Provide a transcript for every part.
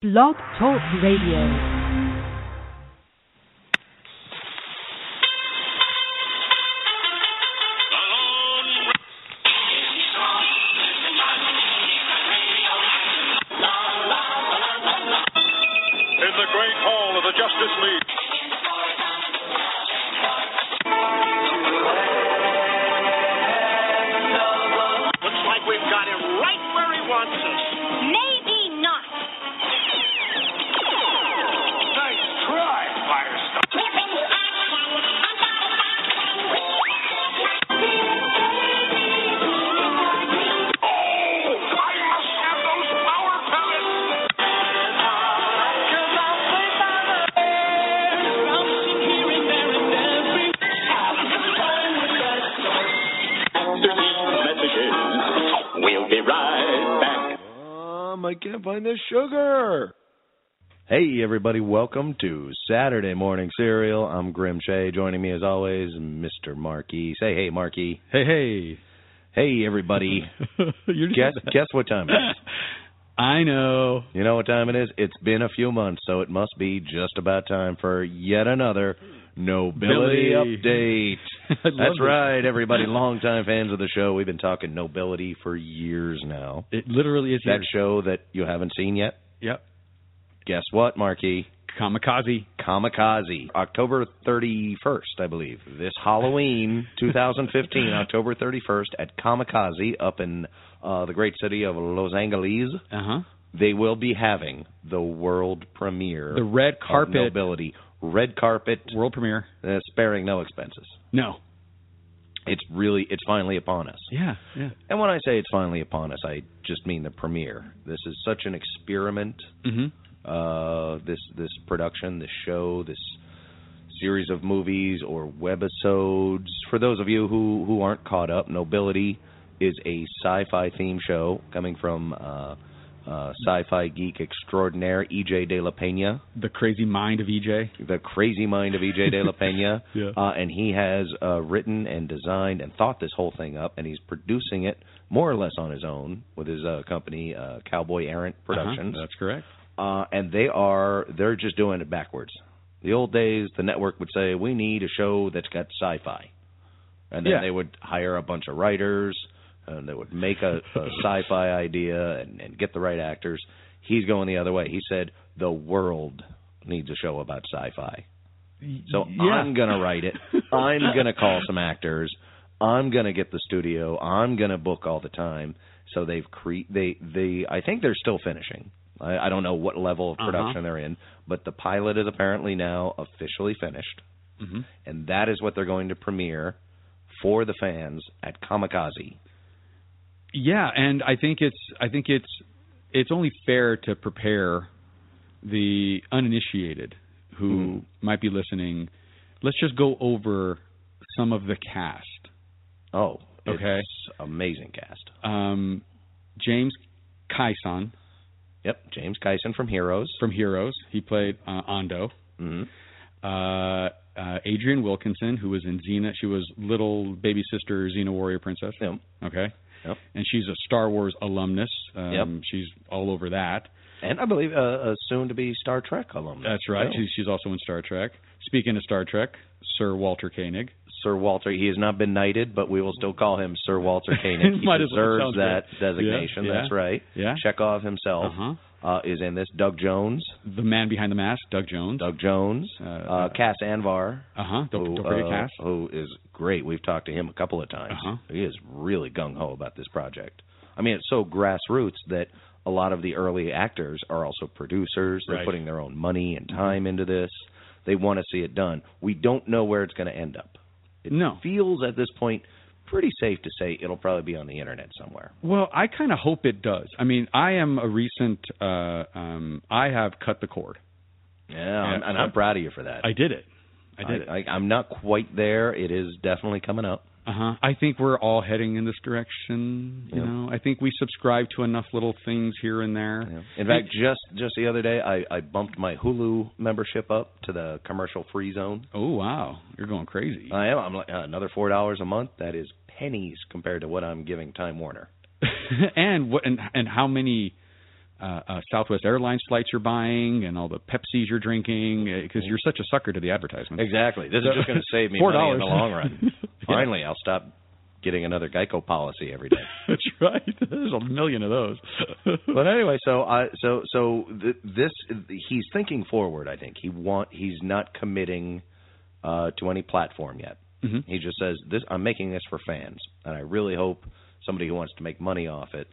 Blog Talk Radio. Everybody, welcome to Saturday Morning Cereal. I'm Grim Shay. Joining me, as always, Mr. Markey. Say hey, Markey. Hey, hey. Hey, everybody. Guess, guess what time it is? I know. You know what time it is? It's been a few months, so it must be just about time for yet another Nobility Billy. Update. That's this. right, everybody. Longtime fans of the show. We've been talking nobility for years now. It literally is That here. show that you haven't seen yet? Yep. Guess what, Markey? Comikaze. Comikaze, October 31st, I believe. This Halloween, 2015, October 31st, at Comikaze up in uh, the great city of Los Angeles. Uh huh. They will be having the world premiere. The red carpet Nobility. Red carpet, world premiere. uh, sparing no expenses. No. It's really, it's finally upon us. Yeah. Yeah. And when I say it's finally upon us, I just mean the premiere. This is such an experiment Mm-hmm. Uh, this this production, this show, this series of movies or webisodes. For those of you who who aren't caught up, Nobility is a sci-fi theme show coming from uh, uh, sci-fi geek extraordinaire EJ De La Pena, The crazy mind of E EJ. the crazy mind of EJ De La Pena, Yeah. uh, and he has uh, written and designed and thought this whole thing up, and he's producing it more or less on his own with his uh, company, uh, Cowboy Errant Productions Uh-huh. That's correct. Uh, and they are they're just doing it backwards. The old days, the network would say we need a show that's got sci-fi, and then Yeah. they would hire a bunch of writers, and they would make a, a sci-fi idea and, and get the right actors. He's going the other way. He said the world needs a show about sci-fi, so Yeah. I'm gonna write it. I'm gonna call some actors. I'm gonna get the studio. I'm gonna book all the time. So they've cre- they they I think they're still finishing. I, I don't know what level of Uh-huh. production they're in, but the pilot is apparently now officially finished, Mhm. and that is what they're going to premiere for the fans at Comikaze. Yeah, and I think it's I think it's it's only fair to prepare the uninitiated who Mhm. might be listening. Let's just go over some of the cast. Oh, Okay. amazing cast. Um, James Kyson Yep, James Kyson from Heroes. from Heroes. He played uh, Ando. hmm Uh, uh, Adrienne Wilkinson, who was in Xena. She was little baby sister Xena Warrior Princess. Yep. Okay. Yep. And she's a Star Wars alumnus. Um, Yep. She's all over that. And I believe uh, a soon-to-be Star Trek alumnus. That's right. She's, she's also in Star Trek. Speaking of Star Trek, Sir Walter Koenig. Sir Walter. He has not been knighted, but we will still call him Sir Walter Koenig. He Might as well. deserves that good. designation. Yeah, That's right. Yeah. Chekov himself Uh-huh. uh, is in this. Doug Jones. The man behind the mask, Doug Jones. Doug Jones. Uh, Uh, Cas Anvar. Uh-huh. Don't, who, don't forget uh, Cas. Who is great. We've talked to him a couple of times. Uh-huh. He is really gung ho about this project. I mean, it's so grassroots that a lot of the early actors are also producers. They're Right. putting their own money and time into this. They want to see it done. We don't know where it's going to end up. It No. feels at this point pretty safe to say it'll probably be on the internet somewhere. Well, I kind of hope it does. I mean, I am a recent. Uh, um, I have cut the cord. Yeah, I'm- and I'm proud of you for that. I did it. I did it. I, I'm not quite there. It is definitely coming up. Uh huh. I think we're all heading in this direction. You know, I think we subscribe to enough little things here and there. In fact, just just the other day, I, I bumped my Hulu membership up to the commercial free zone. Oh wow, you're going crazy. I am. I'm like uh, another four dollars a month. That is pennies compared to what I'm giving Time Warner. and what and and how many uh, uh, Southwest Airlines flights you're buying and all the Pepsis you're drinking because you're such a sucker to the advertisement. Exactly. This So- is just going to save me Four money in the long run. Finally, I'll stop getting another Geico policy every day. That's right. There's a million of those. but anyway, so I so so th- this he's thinking forward. I think he want he's not committing uh, to any platform yet. Mhm. He just says this. I'm making this for fans, and I really hope somebody who wants to make money off it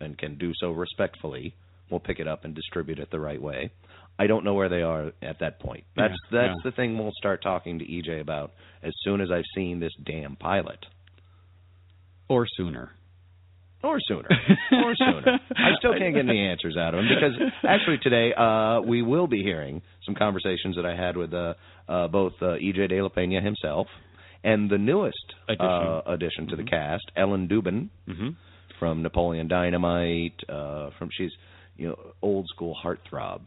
and can do so respectfully will pick it up and distribute it the right way. I don't know where they are at that point. That's Yeah, that's yeah. the thing we'll start talking to EJ about as soon as I've seen this damn pilot. or sooner. Or sooner. or sooner. I still can't get any answers out of him because actually today uh, we will be hearing some conversations that I had with uh, uh, both uh, EJ De La Pena himself and the newest Addition. uh, addition to the cast, Ellen Dubin hmm from Napoleon Dynamite. Uh, from she's you know old school heartthrob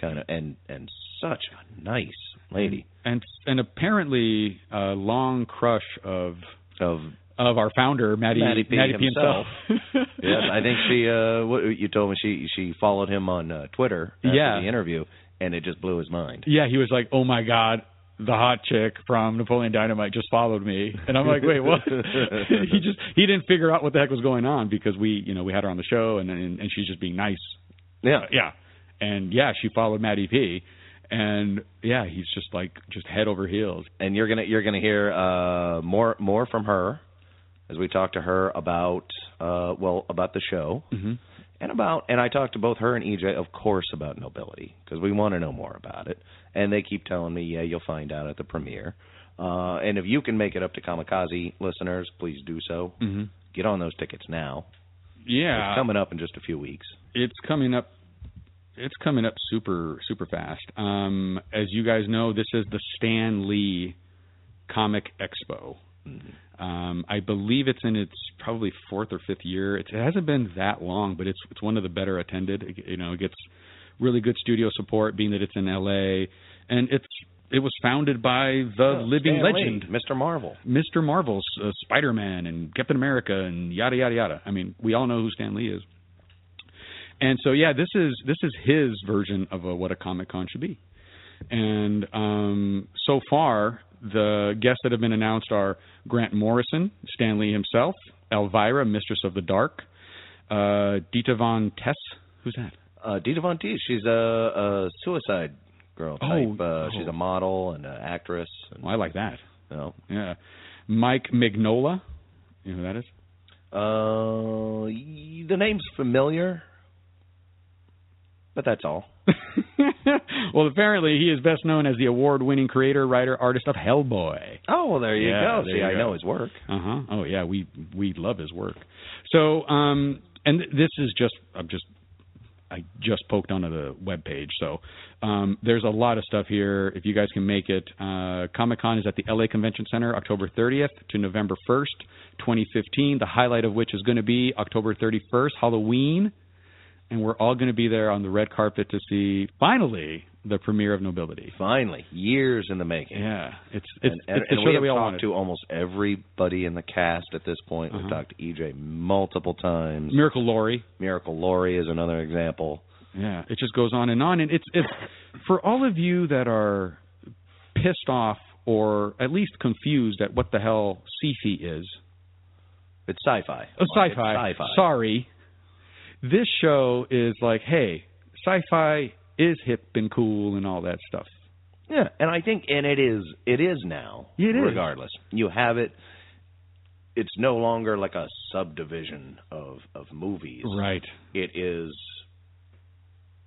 kind of and and such a nice lady And and apparently a long crush of of of our founder Matty Matty P himself. yes, I think she. Uh, what you told me she she followed him on uh, Twitter after Yeah. the interview, and it just blew his mind. Yeah, he was like, "Oh my god, the hot chick from Napoleon Dynamite just followed me," and I'm like, "Wait, what?" he just he didn't figure out what the heck was going on because we, you know, we had her on the show and and, and she's just being nice. Yeah, Yeah, and yeah, she followed Matty P, and yeah, he's just like just head over heels. and you're gonna you're gonna hear uh, more more from her as we talk to her about uh, well about the show Mm-hmm. And about and I talked to both her and EJ, of course, about nobility because we want to know more about it, and they keep telling me, yeah, you'll find out at the premiere. Uh, and if you can make it up to Comikaze listeners, please do so. Mm-hmm. Get on those tickets now. Yeah, It's coming up in just a few weeks. it's coming up it's coming up super super fast um as you guys know this is the stan lee comic expo um i believe it's in its probably fourth or fifth year it, it hasn't been that long but it's it's one of the better attended It- you know it gets really good studio support being that it's in la and it's it was founded by the Oh, living Stan Lee, legend Mr. Marvel. Mr. Marvel's uh, Spider-Man and Captain America and yada yada yada. I mean, we all know who Stan Lee is. And so yeah, this is this is his version of a, what a Comic Con should be. And um, so far, the guests that have been announced are Grant Morrison, Stan Lee himself, Elvira, Mistress of the Dark, uh, Dita Von Teese. Who's that? Uh, Dita Von Teese, she's a, a suicide girl type. Oh, uh, oh. She's a model and an actress. And, Well, I like that. you know, Yeah, Mike Mignola. You know who that is? uh, the name's familiar, but that's all. well, apparently he is best known as the award-winning creator, writer, artist of Hellboy. Oh well, there you Yeah, go. there See, you I go. know his work. Uh huh. Oh yeah, we we love his work. So, um, and th- this is just I'm just I just poked onto the web page. So, um, there's a lot of stuff here. If you guys can make it, uh, Comic Con is at the LA Convention Center, October 30th to November 1st, 2015. The highlight of which is going to be October 31st, Halloween, and we're all going to be there on the red carpet to see finally the premiere of Nobility. Finally, years in the making. Yeah, it's it's and, and, it's the and show we that we all talked wanted. to almost everybody in the cast at this point. Uh-huh. We've talked to EJ multiple times. Miracle Laurie. Miracle Laurie is another example. Yeah, it just goes on and on, and it's it's for all of you that are pissed off or at least confused at what the hell sci-fi is. It's sci-fi. Oh, sci-fi. It's sci-fi. Sorry, this show is like, hey, sci-fi is hip and cool and all that stuff. Yeah, and I think, and it is, it is now. It is. Regardless, you have it. It's no longer like a subdivision of of movies. Right. It is.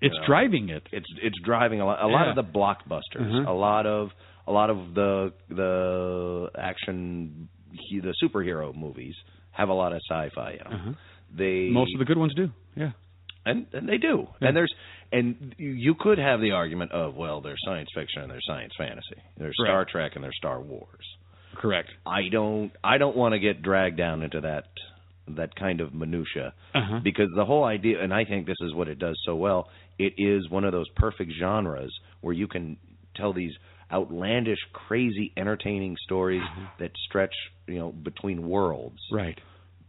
It's know, driving it. It's it's driving a lot. A lot of the blockbusters. Mhm. A lot of a lot of the the action, he- the superhero movies have a lot of sci-fi in them. Uh-huh. They Most of the good ones do. Yeah. and and they do. Yeah. And there's and you- could have the argument of well, there's science fiction and there's science fantasy. There's Right. Star Trek and there's Star Wars. Correct. I don't I don't want to get dragged down into that that kind of minutia Uh-huh. because the whole idea and I think this is what it does so well. It is one of those perfect genres where you can tell these outlandish, crazy, entertaining stories Uh-huh. that stretch, you know, between worlds Right.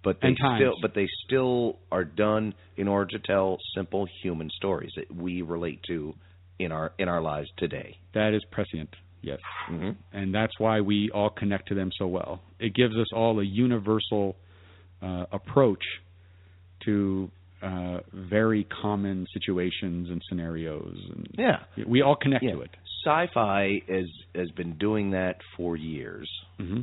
But they still but they still are done in order to tell simple human stories that we relate to in our in our lives today. That is prescient. Yes. Mm-hmm. and that's why we all connect to them so well. It gives us all a universal uh, approach to uh, very common situations and scenarios, and Yeah. we all connect Yeah. to it. Sci-fi has has been doing that for years. hmm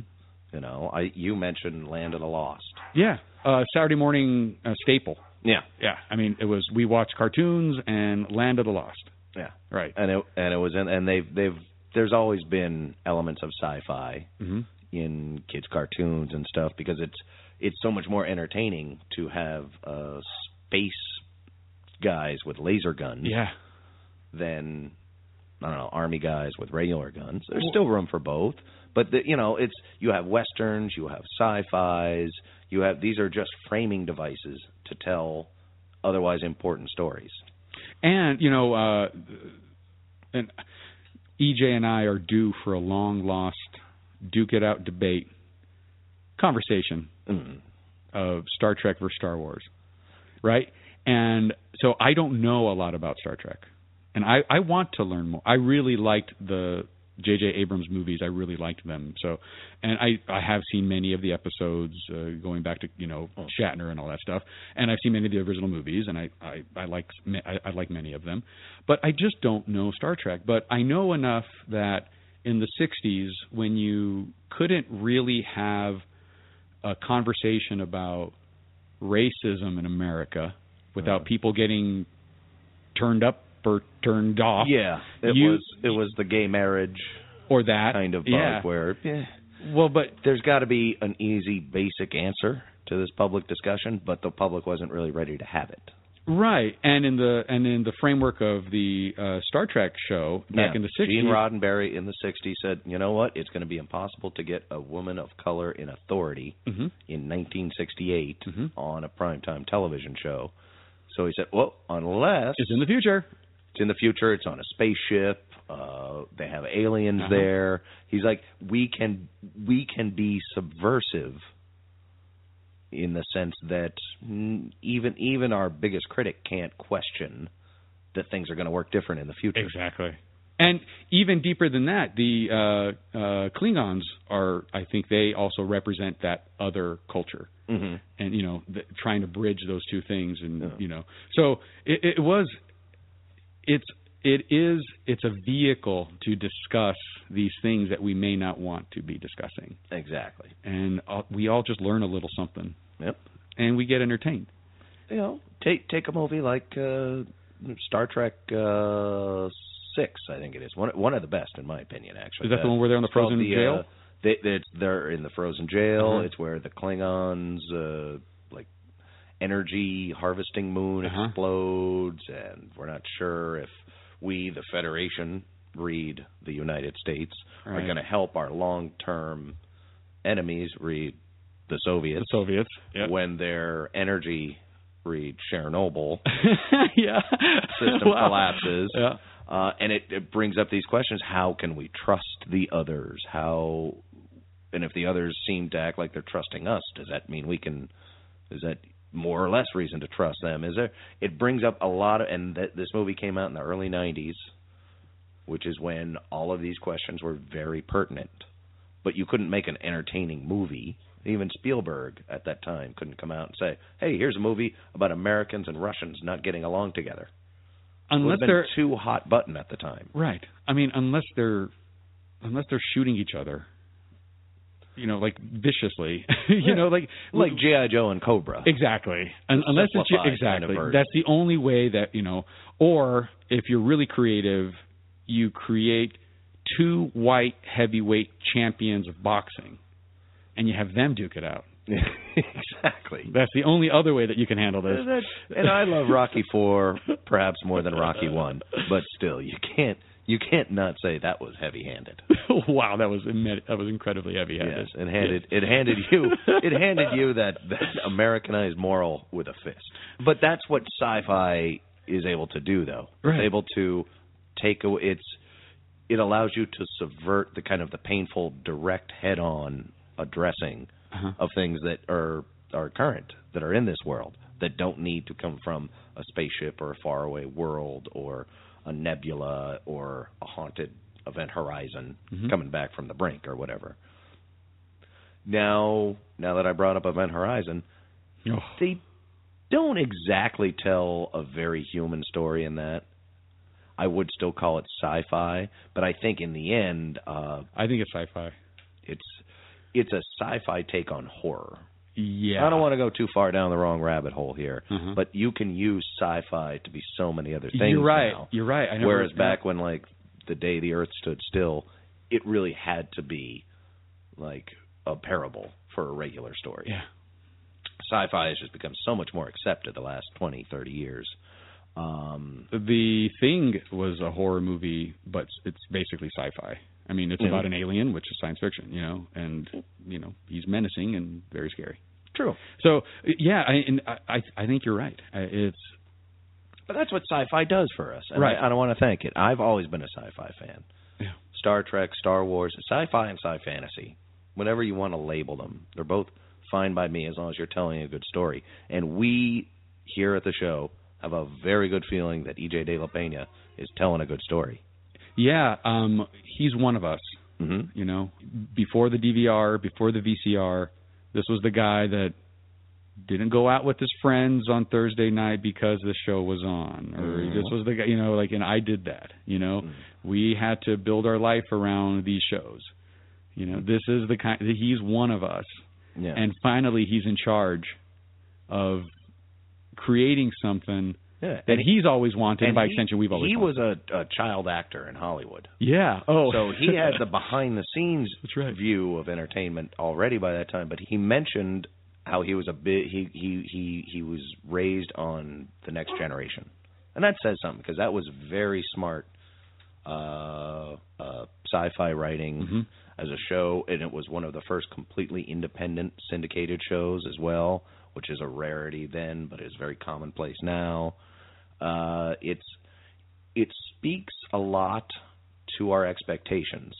You know, I you mentioned Land of the Lost. Yeah, uh, Saturday morning uh, staple. Yeah, Yeah, I mean it was we watched cartoons and Land of the Lost. yeah, Right. and it and it was in, and they've they've there's always been elements of sci-fi hmm in kids cartoons and stuff because it's it's so much more entertaining to have uh space guys with laser guns Yeah. than I don't know army guys with regular guns. There's still room for both, but the, you know it's you have westerns, you have sci-fi's, you have these are just framing devices to tell otherwise important stories. And you know, uh, and EJ and I are due for a long lost duke it out debate conversation Mm. of Star Trek versus Star Wars, right? And so I don't know a lot about Star Trek, and I I want to learn more. I really liked the J.J. Abrams movies. I really liked them. So, and I I have seen many of the episodes uh, going back to you know Shatner and all that stuff, and I've seen many of the original movies, and I I I like I, I like many of them, but I just don't know Star Trek. But I know enough that in the '60s, when you couldn't really have a conversation about racism in America without people getting turned up or turned off Yeah, it You- was it was the gay marriage or that kind of bug yeah. where yeah, Well, but there's got to be an easy basic answer to this public discussion, but the public wasn't really ready to have it. right, and in the and in the framework of the uh, Star Trek show back Yeah. in the '60s, Gene Roddenberry in the 60s said, "You know what? It's going to be impossible to get a woman of color in authority Mhm. in 1968 Mhm. on a primetime television show." So he said, "Well, unless it's in the future. It's in the future, it's on a spaceship, uh they have aliens Uh-huh. there." He's like, "We can we can be subversive in the sense that even even our biggest critic can't question that things are going to work different in the future." Exactly. And even deeper than that, the uh, uh, Klingons are, I think, they also represent that other culture. hmm and you know the, trying to bridge those two things and Yeah. you know so it, it was it's it is it's a vehicle to discuss these things that we may not want to be discussing Exactly. and uh, we all just learn a little something Yep. and we get entertained you know, take take a movie like uh, Star Trek uh, Six. I think it is one one of the best in my opinion. Actually, Is that the one where they're in the frozen jail? Uh, they, they're in the frozen jail. Uh-huh. It's where the Klingons uh, energy harvesting moon Uh-huh. explodes, and we're not sure if we, the Federation, read the United States, are going to help our long term enemies read the Soviets. the Soviets yeah when their energy read Chernobyl yeah system Wow. collapses. yeah Uh, and it, it brings up these questions: How can we trust the others? How, and if the others seem to act like they're trusting us, does that mean we can? Is that more or less reason to trust them? Is there? It brings up a lot of, and th- this movie came out in the early '90s, which is when all of these questions were very pertinent. But you couldn't make an entertaining movie. Even Spielberg at that time couldn't come out and say, "Hey, here's a movie about Americans and Russians not getting along together." Unless they're too hot button at the time. Right. I mean, unless they're unless they're shooting each other, you know, like viciously, you Yeah. know, like Like GI Joe and Cobra. exactly. Un- unless it's simplified kind of exactly that's the only way that you know. Or if you're really creative, you create two white heavyweight champions of boxing, and you have them duke it out. exactly. That's the only other way that you can handle this. and I love Rocky Four perhaps more than Rocky One, but still, you can't you can't not say that was heavy-handed. wow, that was imme- that was incredibly heavy-handed. Yes, it handed it handed you it handed you that, that Americanized moral with a fist. But that's what sci-fi is able to do, though. Right. It's able to take away it's it allows you to subvert the kind of the painful direct head-on addressing Uh-huh. of things that are are current that are in this world that don't need to come from a spaceship or a faraway world or a nebula or a haunted event horizon Mhm. coming back from the brink or whatever. Now, now that I brought up Event Horizon, Oh, they don't exactly tell a very human story in that. I would still call it sci-fi, but I think in the end, uh, I think it's sci-fi. it's it's a sci-fi take on horror. Yeah. I don't want to go too far down the wrong rabbit hole here, Mhm. but you can use sci-fi to be so many other things. You're right. now. You're right. I never, Whereas back when like the day the Earth stood still, it really had to be like a parable for a regular story. Yeah. Sci-fi has just become so much more accepted the last 20, 30 years. Um, The Thing was a horror movie, but it's basically sci-fi. I mean, it's Yeah. about an alien, which is science fiction, you know, and you know he's menacing and very scary. true, So yeah, I and I I, I think you're right. It's but that's what sci-fi does for us. And Right. I, I don't want to thank it. I've always been a sci-fi fan. Yeah. Star Trek, Star Wars, sci-fi and sci-fantasy, whatever you want to label them, they're both fine by me as long as you're telling a good story. And we here at the show have a very good feeling that EJ De La Pena is telling a good story. Yeah. Um, he's one of us. hmm You know, before the DVR, before the VCR, this was the guy that didn't go out with his friends on Thursday night because the show was on, or Mhm. this was the guy, you know, like, and I did that. You know, Mhm. we had to build our life around these shows. You know, this is the kind. He's one of us, Yeah. and finally, he's in charge of creating something yeah. that he's always wanted, and by he- extension, we've always. He wanted. was a, a child actor in Hollywood. Yeah. Oh. So he had the behind the scenes right. view of entertainment already by that time. But he mentioned how he was a bit he he he he was raised on the next generation, and that says something because that was very smart uh, uh, sci-fi writing Mhm. as a show, and it was one of the first completely independent syndicated shows as well, which is a rarity then, but is very commonplace now. Uh, it's it speaks a lot to our expectations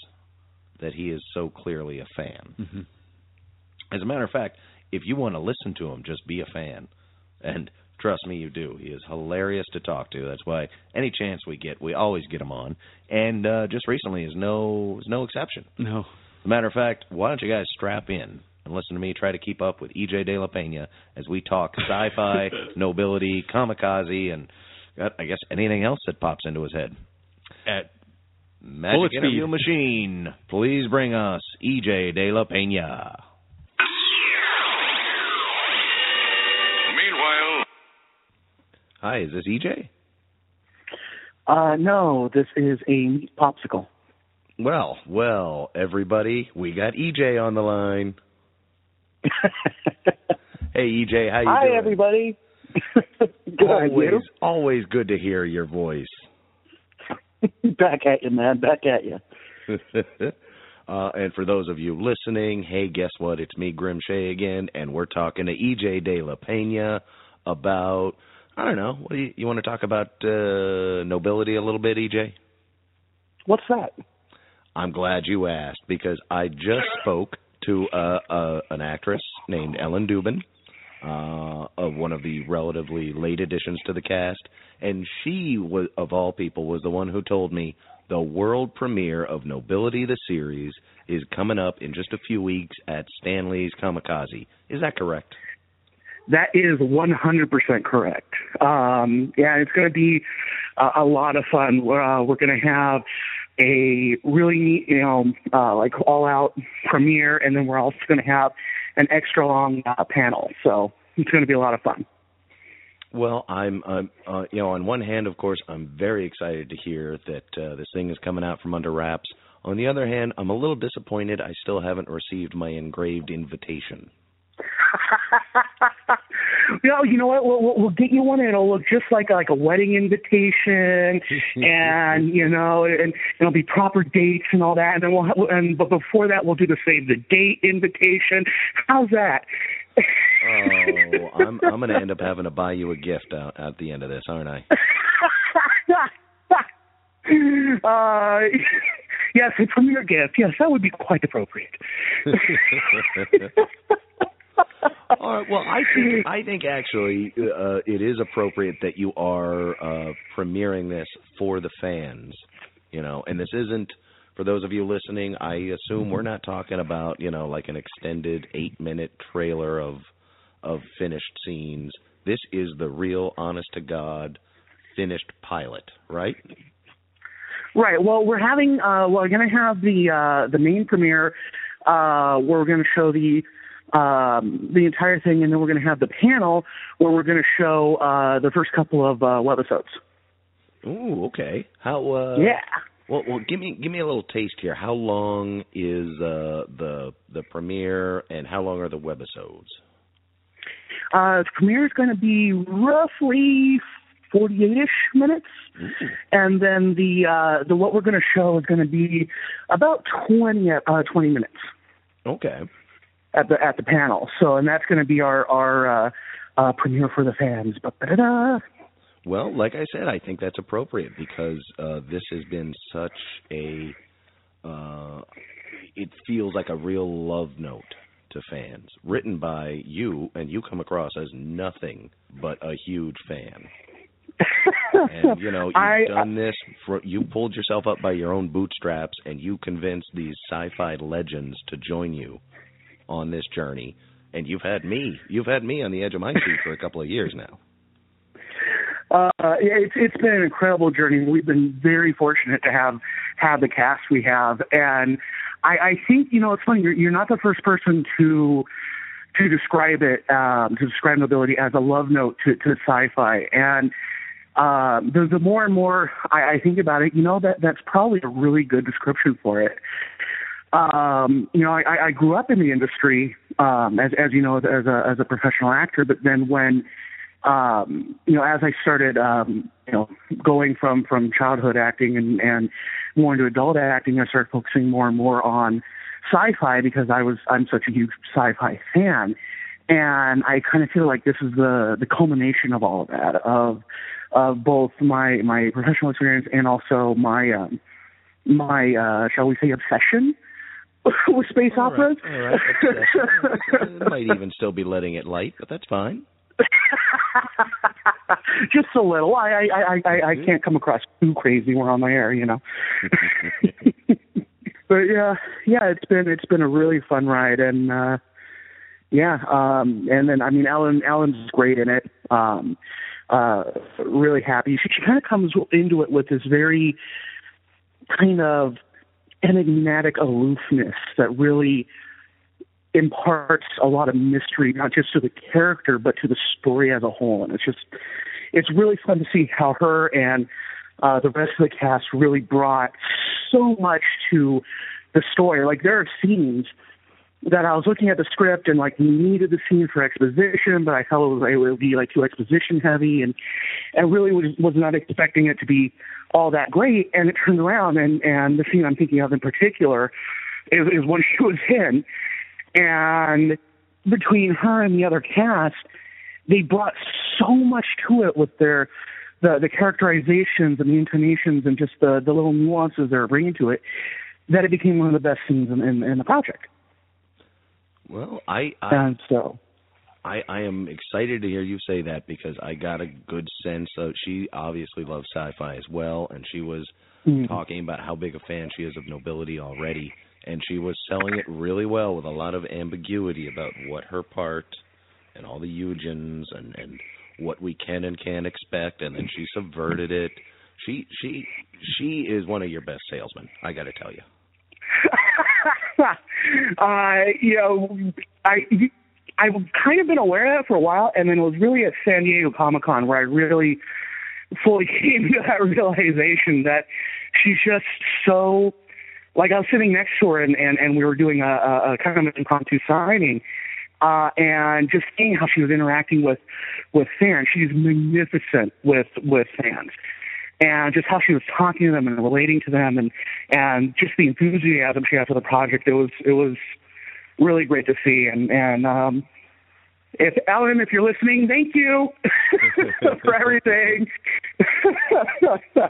that he is so clearly a fan. Mhm. As a matter of fact, if you want to listen to him, just be a fan. And trust me, you do. He is hilarious to talk to. That's why any chance we get, we always get him on. And uh, just recently is no is no exception. No. As a matter of fact, why don't you guys strap in and listen to me try to keep up with EJ De La Pena as we talk sci-fi, nobility, Comikaze, and I guess anything else that pops into his head. At Magic Bullet Interview speed. Machine, please bring us EJ De La Pena. Meanwhile, Hi, is this EJ? Uh, no, this is a popsicle. Well, well, everybody, we got EJ on the line. Hey, EJ, how you Hi, doing? everybody. Good, Always, always good to hear your voice. Back at you, man. Back at you. uh, and for those of you listening, hey, guess what? It's me, Grim Shay, again, and we're talking to EJ De La Pena about, I don't know, what do you, you want to talk about uh, nobility a little bit, EJ? What's that? I'm glad you asked because I just spoke to uh, uh, an actress named Ellen Dubin, uh, of one of the relatively late additions to the cast, and she was, of all people, was the one who told me the world premiere of Nobility the series is coming up in just a few weeks at Stanley's Comikaze. Is that correct? That is 100% correct. Um, yeah, it's going to be a, lot of fun. We're, uh, we're going to have a really neat, you know, uh, like all out premiere, and then we're also going to have an extra long uh, panel. So it's going to be a lot of fun. Well, I'm, I'm uh, you know, on one hand, of course, I'm very excited to hear that uh, this thing is coming out from under wraps. On the other hand, I'm a little disappointed I still haven't received my engraved invitation. no, you know what? We'll, we'll, we'll get you one, and it'll look just like like a wedding invitation, and you know, and it'll be proper dates and all that. And then we'll, ha- and but before that, we'll do the save the date invitation. How's that? Oh, I'm I'm going to end up having to buy you a gift out at the end of this, aren't I? uh, yes, a premiere gift. Yes, that would be quite appropriate. All right. Well, I think I think actually uh, it is appropriate that you are uh, premiering this for the fans. You know, and this isn't for those of you listening. I assume we're not talking about you know like an extended eight minute trailer of of finished scenes. This is the real, honest to god, finished pilot, right? Right. Well, we're having uh, we're going to have the uh, the main premiere uh, where we're going to show the um, the entire thing, and then we're going to have the panel where we're going to show uh, the first couple of uh, webisodes. Ooh, okay. How? Uh, yeah. Well, well, give me give me a little taste here. How long is uh, the the premiere, and how long are the webisodes? Uh, the premiere is going to be roughly 48ish minutes, and then the uh, the what we're going to show is going to be about 20 uh, 20 minutes Okay. At the at the panel. So, and that's going to be our our uh, uh, premiere for the fans. Ba-ba-da-da. Well, like I said, I think that's appropriate because uh, this has been such a. Uh, it feels like a real love note to fans, written by you, and you come across as nothing but a huge fan. And you know, you've I, done this. For, you pulled yourself up by your own bootstraps, and you convinced these sci-fi legends to join you on this journey. And you've had me. You've had me on the edge of my seat for a couple of years now. Uh, it's it's been an incredible journey. We've been very fortunate to have have the cast we have, and I, I think you know it's funny. You're, you're not the first person to to describe it um, to describe nobility as a love note to, to sci-fi, and um, the, the more and more I, I think about it, you know that that's probably a really good description for it. Um, you know, I, I grew up in the industry, um, as as you know, as a as a professional actor. But then when um, you know, as I started, um, you know, going from from childhood acting and and more into adult acting, I started focusing more and more on sci-fi because I was I'm such a huge sci-fi fan, and I kind of feel like this is the the culmination of all of that of of both my my professional experience and also my um, my uh, shall we say obsession with space All right, operas. all right, obsession. It might even still be letting it light, but that's fine. Just a little. I I I I, I can't come across too crazy when we're on the air, you know. but yeah, yeah, it's been it's been a really fun ride, and uh yeah, um and then I mean, Ellen Ellen's great in it. Um uh Really happy. She, she kind of comes into it with this very kind of enigmatic aloofness that really imparts a lot of mystery, not just to the character, but to the story as a whole. And it's just, it's really fun to see how her and uh, the rest of the cast really brought so much to the story. Like there are scenes that I was looking at the script and like needed the scene for exposition, but I felt it, was, it would be like too exposition heavy, and and really was was not expecting it to be all that great. And it turned around, and and the scene I'm thinking of in particular is, is when she was in, and between her and the other cast, they brought so much to it with their the the characterizations and the intonations and just the the little nuances they were bringing to it that it became one of the best scenes in, in, in the project. Well, I I, And so, I I am excited to hear you say that because I got a good sense of she obviously loves sci-fi as well, and she was mm, talking about how big a fan she is of Nobility already, and she was selling it really well with a lot of ambiguity about what her part and all the eugens and and what we can and can't expect, and then she subverted it. She she she is one of your best salesmen. I got to tell you. uh, you know, I I've kind of been aware of that for a while, and then it was really at San Diego Comic Con where I really fully came to that realization that she's just so like I was sitting next to her and and, and we were doing a, a, a kind of impromptu signing. Uh, and just seeing how she was interacting with with fans, she's magnificent with with fans, and just how she was talking to them and relating to them, and and just the enthusiasm she had for the project. It was it was really great to see, and and um, if Ellen, if you're listening, thank you for everything.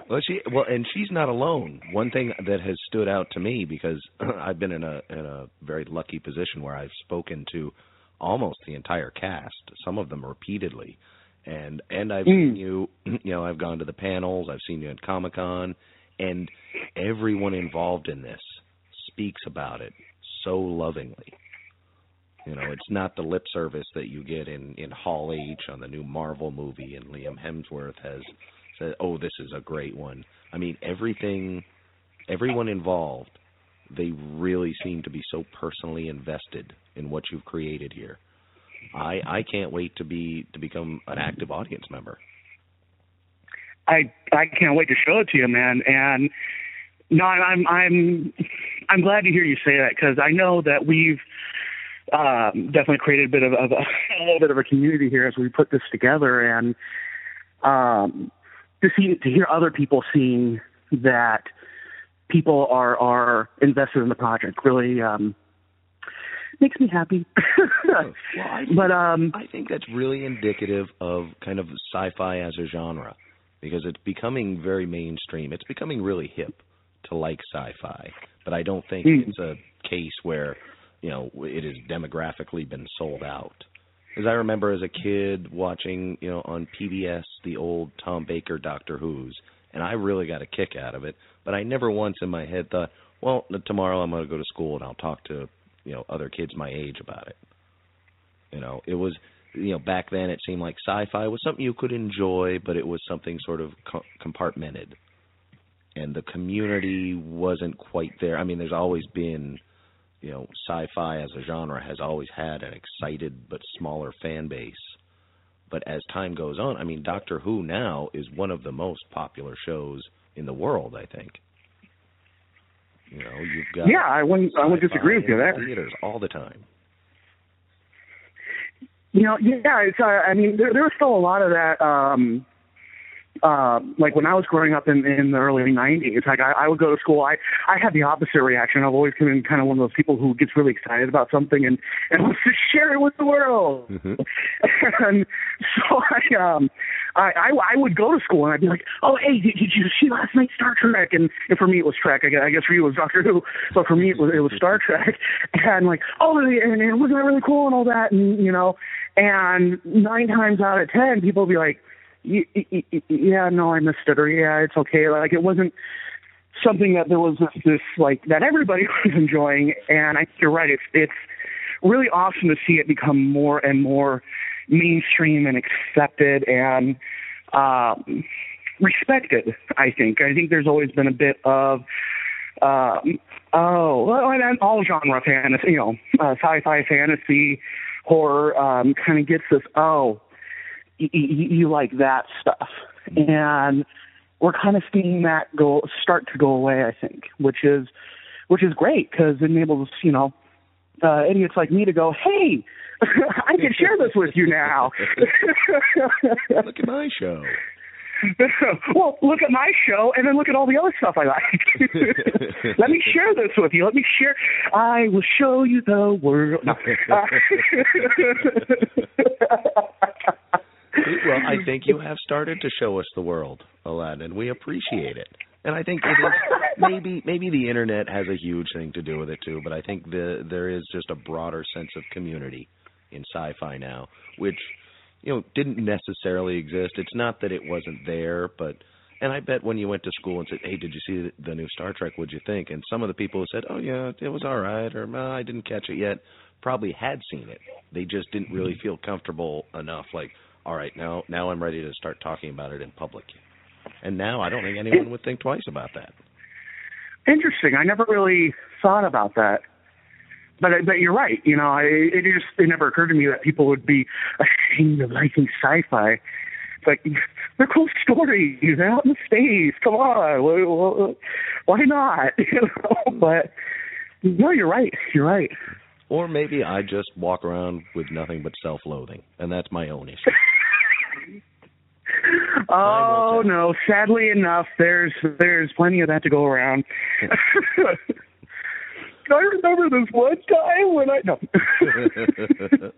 Well, she well, and she's not alone. One thing that has stood out to me because I've been in a in a very lucky position where I've spoken to almost the entire cast, some of them repeatedly. And and I've Mm. seen you, you know, I've gone to the panels, I've seen you at Comic Con, and everyone involved in this speaks about it so lovingly. You know, it's not the lip service that you get in in Hall H on the new Marvel movie, and Liam Hemsworth has said, "Oh, this is a great one." I mean, everything, everyone involved, they really seem to be so personally invested in what you've created here. I I can't wait to be to become an active audience member. I I can't wait to show it to you, man. And no, I'm I'm I'm glad to hear you say that because I know that we've um, definitely created a bit of, of a, a little bit of a community here as we put this together, and um, to see to hear other people seeing that people are are invested in the project really um, makes me happy. Well, I but um, I think that's really indicative of kind of sci-fi as a genre because it's becoming very mainstream. It's becoming really hip to like sci-fi, but I don't think Mm. it's a case where you know it has demographically been sold out. Because I remember as a kid watching, you know, on PBS the old Tom Baker Doctor Who's, and I really got a kick out of it. But I never once in my head thought, well, tomorrow I'm going to go to school and I'll talk to, you know, other kids my age about it. You know, it was, you know, back then it seemed like sci-fi was something you could enjoy, but it was something sort of co- compartmented, and the community wasn't quite there. I mean, there's always been, you know, sci-fi as a genre has always had an excited but smaller fan base. But as time goes on, I mean, Doctor Who now is one of the most popular shows in the world. I think. You know, you've got yeah, I wouldn't I would disagree with you there. Theaters all the time. You know, yeah, it's. Uh, I mean, there there was still a lot of that. Um, uh, like when I was growing up in in the early '90s, like I, I would go to school. I I had the opposite reaction. I've always been kind of one of those people who gets really excited about something and and wants to share it with the world. Mhm. and so I um I, I I would go to school and I'd be like, oh hey, did, did you see last night's Star Trek? And, and for me it was Trek. I guess, I guess for you it was Doctor Who, but for me it was it was Star Trek. And like, oh, and, and wasn't that really cool and all that, and you know, and nine times out of ten people would be like, yeah, no, I missed it, or yeah, it's okay. Like it wasn't something that there was this, like that everybody was enjoying. And I think you're right. It's it's really awesome to see it become more and more mainstream and accepted and um, respected. I think. I think there's always been a bit of um, oh, well, and, and all genre fantasy, you know, uh, sci-fi, fantasy, horror, um, kind of gets this. Oh, y- y- you like that stuff, and we're kind of seeing that go start to go away. I think, which is which is great because it enables you know uh, idiots like me to go, hey, I can share this with you now. Look at my show. well, look at my show and then look at all the other stuff I like. Let me share this with you. Let me share. I will show you the world. No. Well, I think you have started to show us the world, Aladdin, and we appreciate it. And I think it is maybe maybe the internet has a huge thing to do with it too, but I think the there is just a broader sense of community in sci-fi now, which you know didn't necessarily exist. It's not that it wasn't there, but and I bet when you went to school and said, "Hey, did you see the new Star Trek? What'd you think?" and some of the people who said, "Oh yeah, it was all right," or "No, I didn't catch it yet," probably had seen it. They just didn't really mm-hmm. feel comfortable enough. Like, all right, now now I'm ready to start talking about it in public. And now I don't think anyone would think twice about that. Interesting. I never really thought about that. But but you're right. You know, I, it just it never occurred to me that people would be ashamed of liking sci-fi. It's like they're cool stories out in space. Come on, why, why not? You know, but no, you're right. You're right. Or maybe I just walk around with nothing but self-loathing, and that's my own issue. Oh no! Sadly enough, there's there's plenty of that to go around. I remember this one time when I no.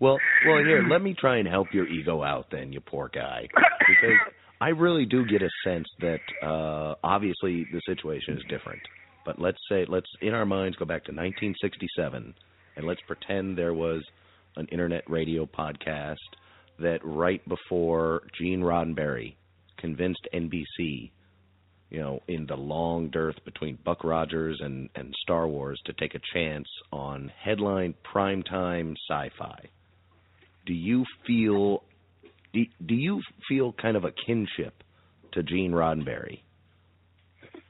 well, well, here, let me try and help your ego out, then, you poor guy, because I really do get a sense that uh obviously the situation is different. But let's say, let's in our minds go back to 1967, and let's pretend there was an internet radio podcast that right before Gene Roddenberry convinced NBC, you know, in the long dearth between Buck Rogers and, and Star Wars to take a chance on headline primetime sci-fi. Do you feel do, do you feel kind of a kinship to Gene Roddenberry?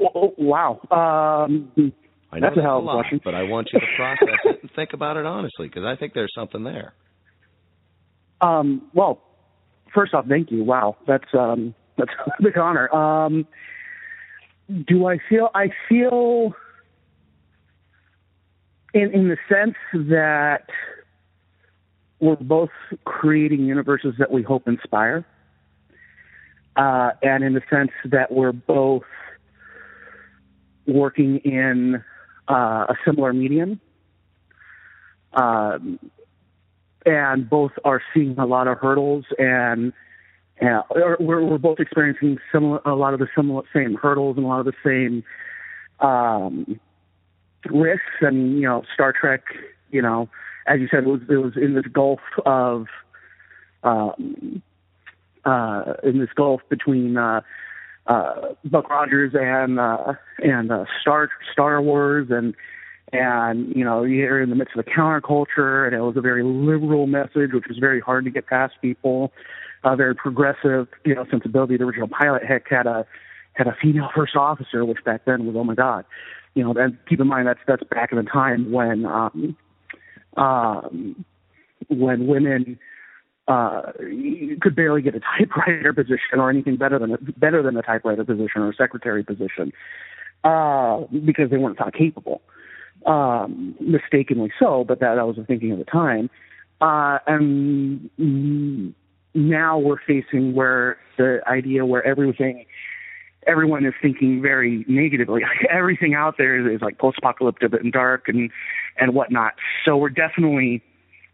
Oh, wow. Um, I know That's a hell of a lot, question. but I want you to process it and think about it honestly because I think there's something there. Um, well, first off, thank you. Wow, that's um, that's a big honor. Um, do I feel? I feel in in the sense that we're both creating universes that we hope inspire, uh, and in the sense that we're both working in uh, a similar medium. Um, and both are seeing a lot of hurdles and uh, we're, we're both experiencing similar a lot of the similar same hurdles and a lot of the same um, risks and you know Star Trek you know as you said it was it was in this gulf of um, uh, in this gulf between uh, uh, Buck Rogers and uh, and uh, Star Star Wars and and you know you're in the midst of a counterculture and it was a very liberal message which was very hard to get past people. A very progressive you know sensibility the original pilot heck had a had a female first officer which back then was oh my god. You know and keep in mind that's that's back in the time when um um when women uh could barely get a typewriter position or anything better than a, better than a typewriter position or a secretary position uh because they weren't thought capable um, mistakenly so, but that, that was the thinking at the time. Uh, and now we're facing where the idea where everything, everyone is thinking very negatively. everything out there is, is like post-apocalyptic and dark and and whatnot. So we're definitely,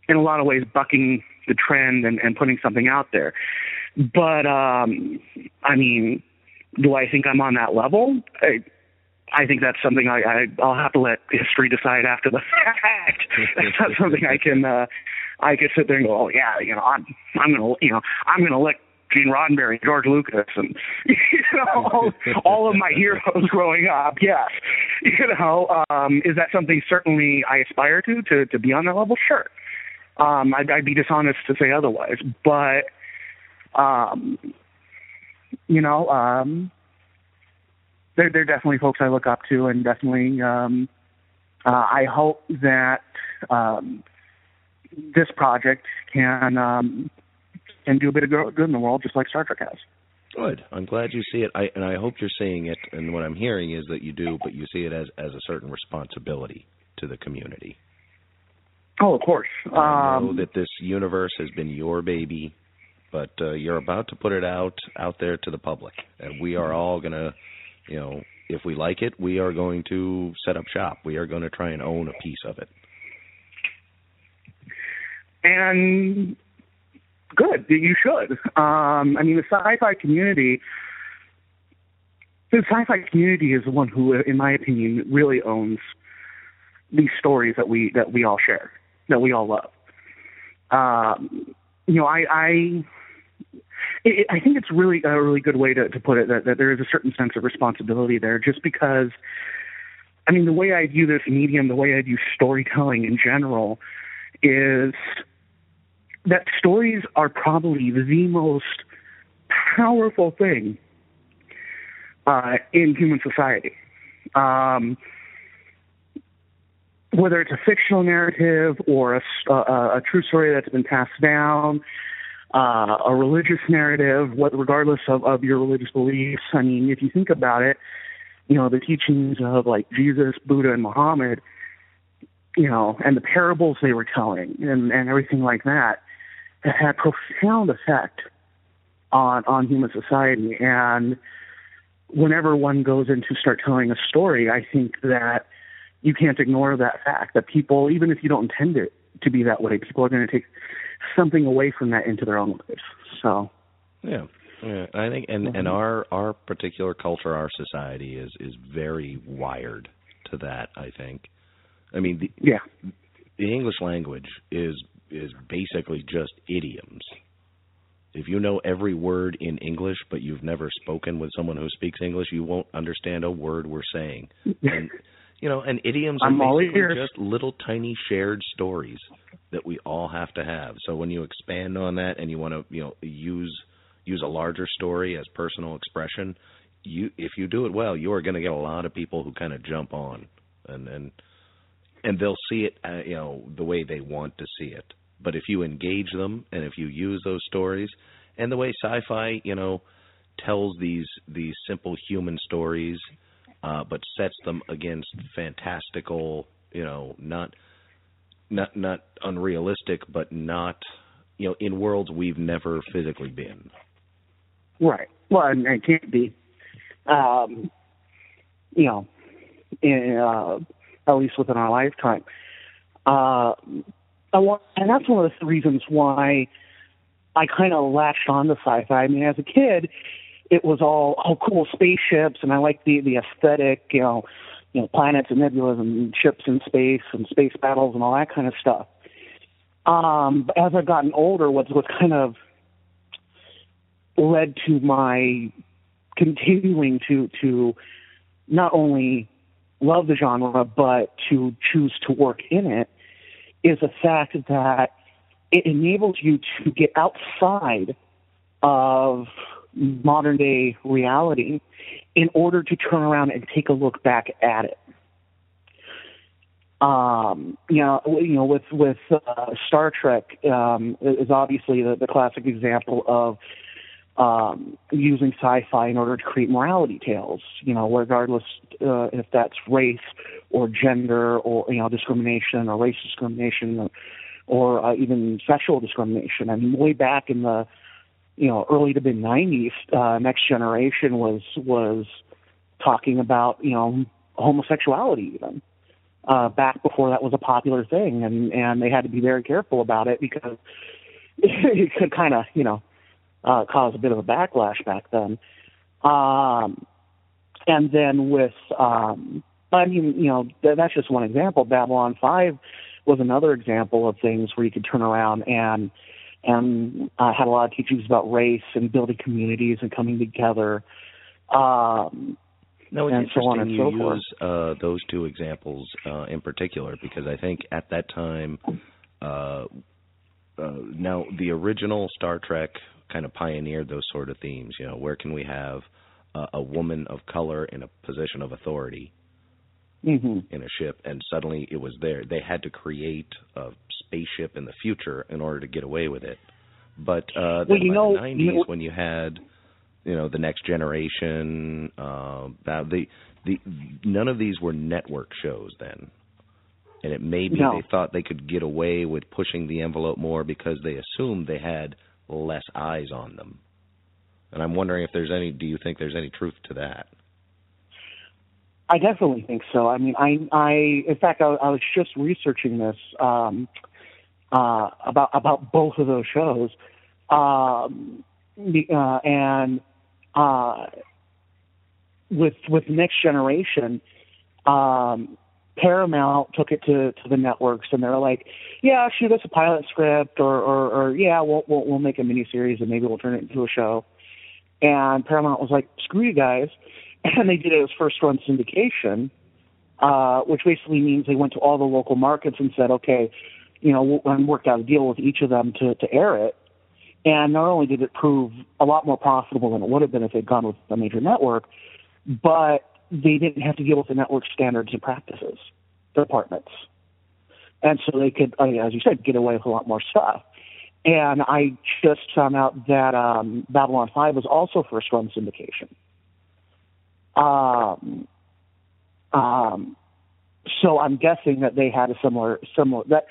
in a lot of ways, bucking the trend and, and putting something out there. But um, I mean, do I think I'm on that level? I, I think that's something I, I I'll have to let history decide after the fact. that's not something I can uh I can sit there and go, oh yeah, you know, I'm I'm gonna you know I'm gonna let Gene Roddenberry, George Lucas, and you know all, all of my heroes growing up. Yes, you know, um, is that something certainly I aspire to to to be on that level? Sure. Um, I'd, I'd be dishonest to say otherwise, but um, you know, um, they're they're definitely folks I look up to, and definitely um, uh, I hope that um, this project can um, can do a bit of go- good in the world, just like Star Trek has. Good. I'm glad you see it, I, and I hope you're seeing it. And what I'm hearing is that you do, but you see it as as a certain responsibility to the community. Oh, of course. I know Um, that this universe has been your baby, but uh, you're about to put it out out there to the public, and we are all gonna, you know, if we like it, we are going to set up shop. We are going to try and own a piece of it. and good, you should. Um, I mean, the sci-fi community. The sci-fi community is the one who, in my opinion, really owns these stories that we that we all share, that we all love. Um, you know, I I it, I think it's really a really good way to, to put it that, that there is a certain sense of responsibility there, just because. I mean, the way I view this medium, the way I view storytelling in general, is that stories are probably the most powerful thing uh, in human society. Um, whether it's a fictional narrative or a, a, a true story that's been passed down, uh, a religious narrative, what, regardless of, of your religious beliefs. I mean, if you think about it, you know, the teachings of like Jesus, Buddha, and Muhammad, you know, and the parables they were telling and, and everything like that, that had profound effect on on human society. And whenever one goes in to start telling a story, I think that you can't ignore that fact that people, even if you don't intend it to be that way, people are going to take something away from that into their own lives. So, Yeah. Yeah, I think, and and mm-hmm. our our particular culture, our society is is very wired to that. I think. I mean, the yeah, the English language is is basically just idioms. If you know every word in English, but you've never spoken with someone who speaks English, you won't understand a word we're saying. And you know, and idioms are I'm all basically just little tiny shared stories that we all have to have. So when you expand on that and you want to, you know, use use a larger story as personal expression, you if you do it well, you are going to get a lot of people who kind of jump on and and and they'll see it, uh, you know, the way they want to see it. But if you engage them and if you use those stories and the way sci-fi, you know, tells these these simple human stories, uh, but sets them against fantastical, you know, not not not unrealistic, but not you know in worlds we've never physically been. Right. Well, and it can't be. Um, you know, in, uh, at least within our lifetime. Uh, I want, and that's one of the reasons why I kind of latched on to sci-fi. I mean, as a kid, it was all oh cool spaceships, and I liked the the aesthetic, you know, you know planets and nebulas and ships in space and space battles and all that kind of stuff. Um, but as I've gotten older, what's what's kind of led to my continuing to to not only love the genre but to choose to work in it is the fact that it enables you to get outside of modern day reality in order to turn around and take a look back at it. Um, you know, you know, with with uh, Star Trek um, is obviously the, the classic example of um, using sci-fi in order to create morality tales. You know, regardless uh, if that's race or gender or you know discrimination or race discrimination or, or uh, even sexual discrimination. I mean, way back in the you know early to mid '90s, uh, Next Generation was was talking about you know homosexuality even. Uh, back before that was a popular thing, and and they had to be very careful about it because it could kind of you know uh, caused a bit of a backlash back then. Um, and then with, um, I mean, you know, th- that's just one example. Babylon 5 was another example of things where you could turn around and, and I had a lot of teachings about race and building communities and coming together. Um, No, it's and so on and you so forth. use uh, those two examples uh, in particular because I think at that time, uh, uh, now the original Star Trek kind of pioneered those sort of themes. You know, where can we have uh, a woman of color in a position of authority hmm in a ship, and suddenly it was there. They had to create a spaceship in the future in order to get away with it. But uh, Well, you know- the '90s, you know- when you had, you know, the next generation, uh, that the the none of these were network shows then, and it may be No. they thought they could get away with pushing the envelope more because they assumed they had less eyes on them. And I'm wondering if there's any. Do you think there's any truth to that? I definitely think so. I mean, I, I, in fact, I, I was just researching this um, uh, about about both of those shows, um, uh, and uh, with with Next Generation, um, Paramount took it to to the networks, and they're like, "Yeah, shoot us a pilot script, or or, or yeah, we'll, we'll we'll make a miniseries, and maybe we'll turn it into a show." And Paramount was like, "Screw you guys." and they did it as first run syndication, uh, which basically means they went to all the local markets and said, okay, you know, and worked out a deal with each of them to, to air it. And not only did it prove a lot more profitable than it would have been if they'd gone with a major network, but they didn't have to deal with the network standards and practices departments. And so they could, as you said, get away with a lot more stuff. And I just found out that um, Babylon 5 was also first run syndication. Um, um, so I'm guessing that they had a similar, similar that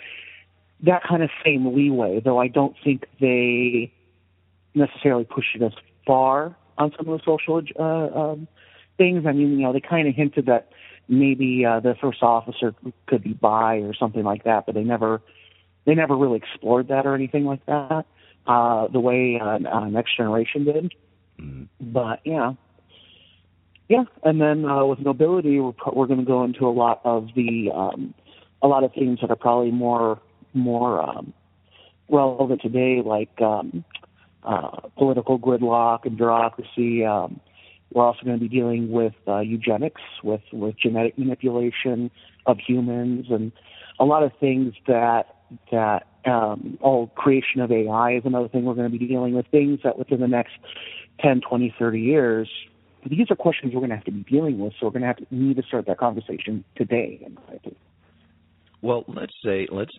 that kind of same leeway. Though I don't think they necessarily pushed it as far on some of the social uh, um, things. I mean, you know, they kind of hinted that maybe uh, the first officer could be bi or something like that, but they never they never really explored that or anything like that. Uh, the way uh, uh, Next Generation did. Mm. But yeah, yeah. And then uh, with Nobility, we're pro- we're going to go into a lot of the um, a lot of themes that are probably more more um, relevant today, like um, uh, political gridlock and bureaucracy. Um, we're also going to be dealing with uh, eugenics, with with genetic manipulation of humans, and a lot of things that that um, all creation of AI is another thing we're going to be dealing with. Things that within the next 10, 20, 30 years, these are questions we're going to have to be dealing with. So we're going to have to need to start that conversation today. Well, let's say let's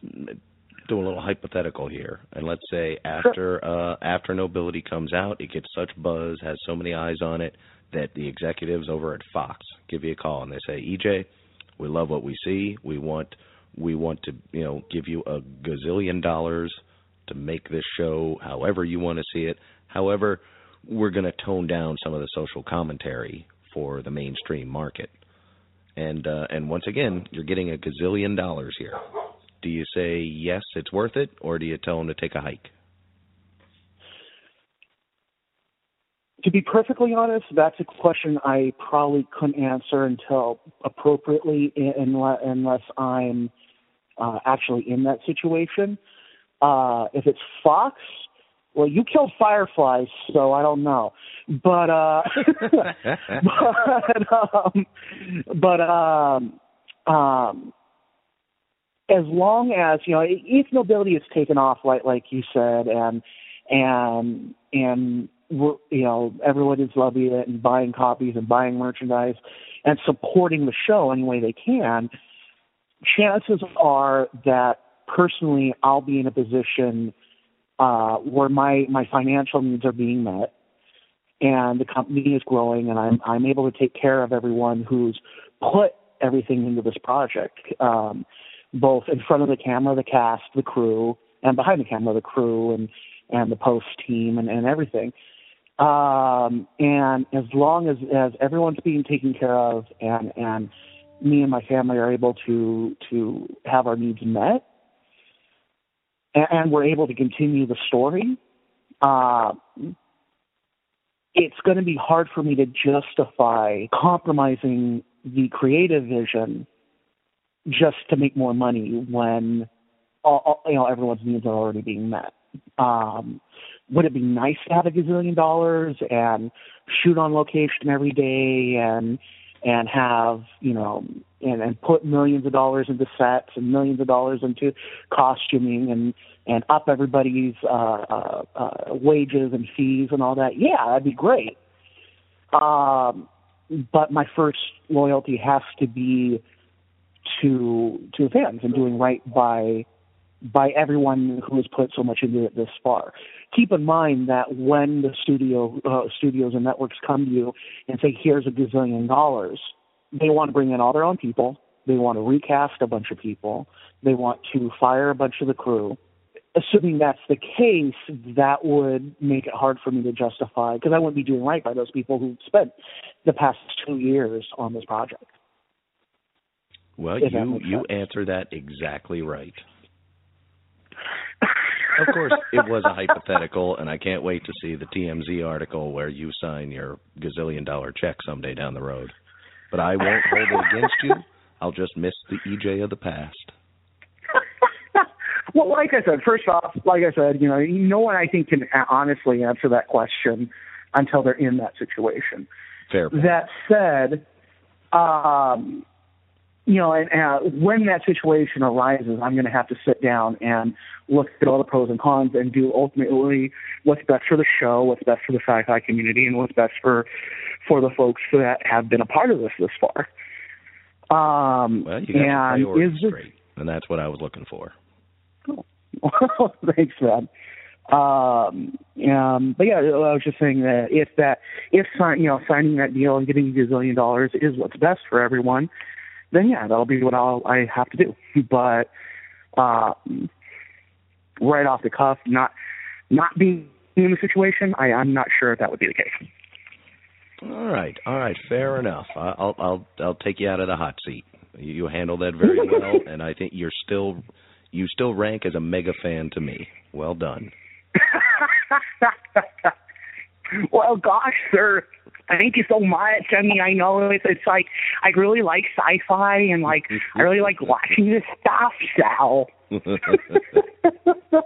do a little hypothetical here, and let's say after uh, after Nobility comes out, it gets such buzz, has so many eyes on it that the executives over at Fox give you a call and they say, EJ, we love what we see. We want we want to you know give you a gazillion dollars to make this show however you want to see it. However, we're going to tone down some of the social commentary for the mainstream market. And uh, and once again, you're getting a gazillion dollars here. Do you say yes, it's worth it, or do you tell them to take a hike? To be perfectly honest, that's a question I probably couldn't answer until appropriately, unless I'm uh, actually in that situation. Uh, if it's Fox, well, you killed fireflies, so I don't know. But uh, but um, but um, um, as long as you know, if nobility is taken off, like like you said, and and and we're, you know everyone is loving it and buying copies and buying merchandise and supporting the show any way they can, chances are that personally I'll be in a position uh, where my my financial needs are being met and the company is growing and I'm I'm able to take care of everyone who's put everything into this project, um, both in front of the camera, the cast, the crew, and behind the camera, the crew and and the post team and, and everything. Um, and as long as, as everyone's being taken care of and, and me and my family are able to, to have our needs met and, and we're able to continue the story, uh, it's going to be hard for me to justify compromising the creative vision just to make more money when all, you know everyone's needs are already being met. Um, would it be nice to have a gazillion dollars and shoot on location every day and and have you know and and put millions of dollars into sets and millions of dollars into costuming and and up everybody's uh, uh, uh, wages and fees and all that. Yeah, that'd be great. Um, but my first loyalty has to be to to fans and doing right by by everyone who has put so much into it this far. Keep in mind that when the studio uh, studios and networks come to you and say, "Here's a gazillion dollars," they want to bring in all their own people. They want to recast a bunch of people. They want to fire a bunch of the crew. Assuming that's the case, that would make it hard for me to justify because I wouldn't be doing right by those people who spent the past two years on this project. Well, you you answer that exactly right of course, it was a hypothetical, and I can't wait to see the TMZ article where you sign your gazillion dollar check someday down the road. But I won't hold it against you. I'll just miss the EJ of the past. well, like I said, first off, like I said, you know, no one I think can honestly answer that question until they're in that situation. Fair. Point. That said, um, you know, and uh, when that situation arises, I'm going to have to sit down and look at all the pros and cons and do ultimately what's best for the show, what's best for the sci-fi community, and what's best for for the folks that have been a part of this this far. Um, well, you got and your is this, straight, and that's what I was looking for. Oh, thanks, man. Um, um, but yeah, I was just saying that if that, if you know, signing that deal and getting a gazillion dollars is what's best for everyone, then yeah, that'll be what I'll I have to do. But uh, right off the cuff, not not being in the situation, I, I'm not sure if that would be the case. All right, all right, fair enough. I'll I'll I'll take you out of the hot seat. You, you handle that very well, and I think you're still you still rank as a mega fan to me. Well done. well, gosh, sir, thank you so much. I mean, I know it's, it's like I really like sci-fi and like I really like watching this stuff. So.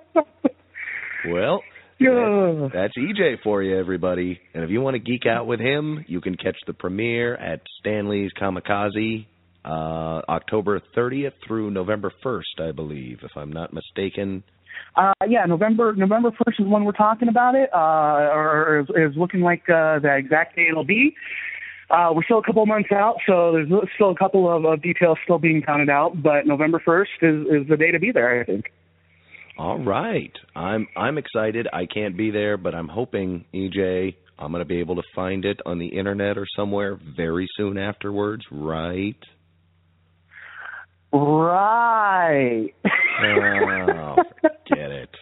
Well, Yeah. that's EJ for you, everybody. And if you want to geek out with him, you can catch the premiere at Stanley's Comikaze uh, October 30th through November 1st, I believe, if I'm not mistaken. Uh, yeah, November November first is when we're talking about it, uh, or is, is looking like uh, the exact day it'll be. Uh, we're still a couple months out, so there's still a couple of, of details still being counted out. But November first is is the day to be there. I think. All right. I'm I'm excited. I can't be there, but I'm hoping EJ I'm going to be able to find it on the internet or somewhere very soon afterwards, right? Right. Oh, forget it.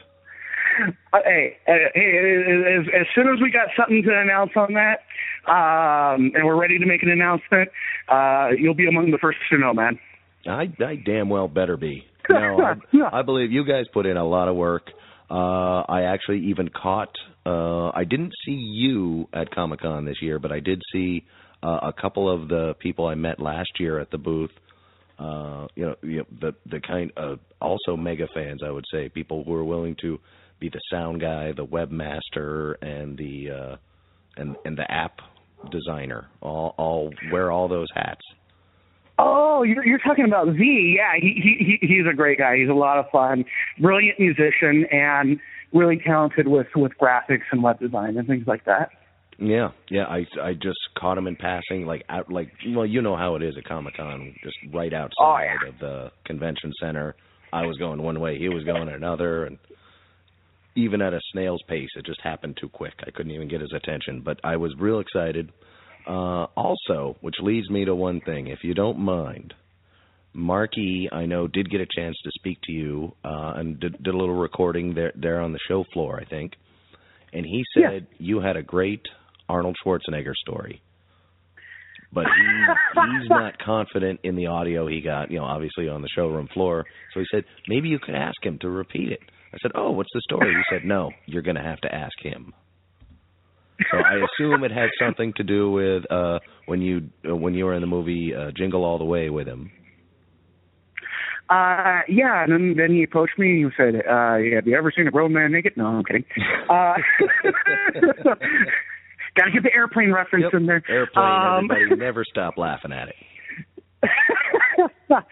Uh, hey, hey, as, as soon as we got something to announce on that, um, and we're ready to make an announcement, uh, you'll be among the first to know, man. I I damn well better be. No, I, I believe you guys put in a lot of work. Uh I actually even caught uh I didn't see you at Comic-Con this year, but I did see uh, a couple of the people I met last year at the booth. Uh you know, you know the the kind of also mega fans I would say, people who are willing to be the sound guy, the webmaster and the uh and and the app designer. All all wear all those hats. Oh, you're you're talking about Z? Yeah, he he he- he's a great guy. He's a lot of fun, brilliant musician, and really talented with with graphics and web design and things like that. Yeah, yeah. I I just caught him in passing, like out, like well, you know how it is at Comic Con, just right outside Oh, yeah. of the convention center. I was going one way, he was going another, and even at a snail's pace, it just happened too quick. I couldn't even get his attention, but I was real excited. Uh, also, which leads me to one thing, if you don't mind. Marky, I know, did get a chance to speak to you uh, and did, did a little recording there there on the show floor, I think. And he said you had a great Arnold Schwarzenegger story, but he he's not confident in the audio he got, you know, obviously on the showroom floor. So he said maybe you could ask him to repeat it. I said, "Oh, what's the story?" He said, "No, you're going to have to ask him." So I assume it had something to do with uh when you uh, when you were in the movie uh, Jingle All the Way with him. Uh, yeah, and then then he approached me and he said, uh, "Have you ever seen a grown man naked?" No, I'm kidding. Uh, Got to get the airplane reference Yep. in there. Airplane. Um, Everybody never stop laughing at it.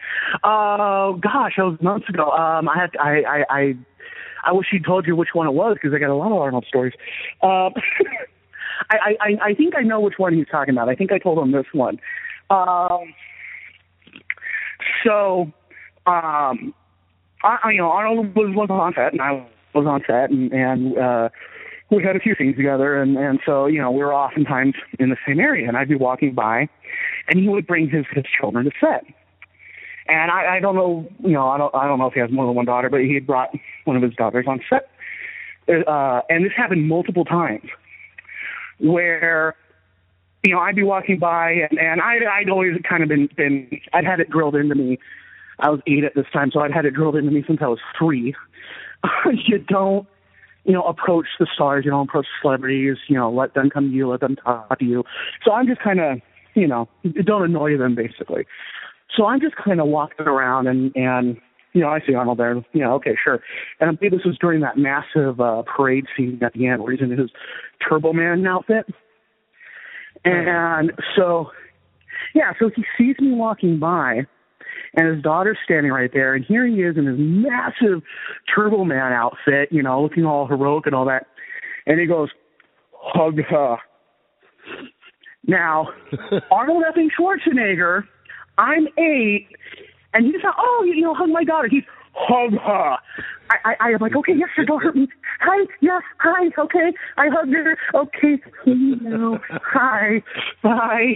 oh gosh, that was months ago. Um, I had I I I, I wish he'd told you which one it was because I got a lot of Arnold stories. Um, I, I I think I know which one he's talking about. I think I told him this one. Um, so, um, I, I- you know, Arnold was was on set and I was on set and and uh, we had a few things together and and so you know we were oftentimes in the same area and I'd be walking by, and he would bring his his children to set. And I, I don't know, you know, I don't, I don't know if he has more than one daughter, but he had brought one of his daughters on set, uh, and this happened multiple times, where, you know, I'd be walking by, and, and I'd, I'd always kind of been, been, I'd had it drilled into me. I was eight at this time, so I'd had it drilled into me since I was three. you don't, you know, approach the stars, you don't approach celebrities, you know, let them come to you, let them talk to you. So I'm just kind of, you know, don't annoy them, basically. So I'm just kind of walking around and and you know I see Arnold there. You know, okay, sure. And I believe this was during that massive uh, parade scene at the end where he's in his Turbo Man outfit. And so, yeah, so he sees me walking by, and his daughter's standing right there, and here he is in his massive Turbo Man outfit, you know, looking all heroic and all that. And he goes, hug her. Now, Arnold effing Schwarzenegger, I'm eight, and he's like, oh, you know, hug my daughter. He's hug her. I, I, I am like, okay, yes, sir, don't hurt me. Hi, yes, hi, okay, I hugged her. Okay, you know, hi, bye.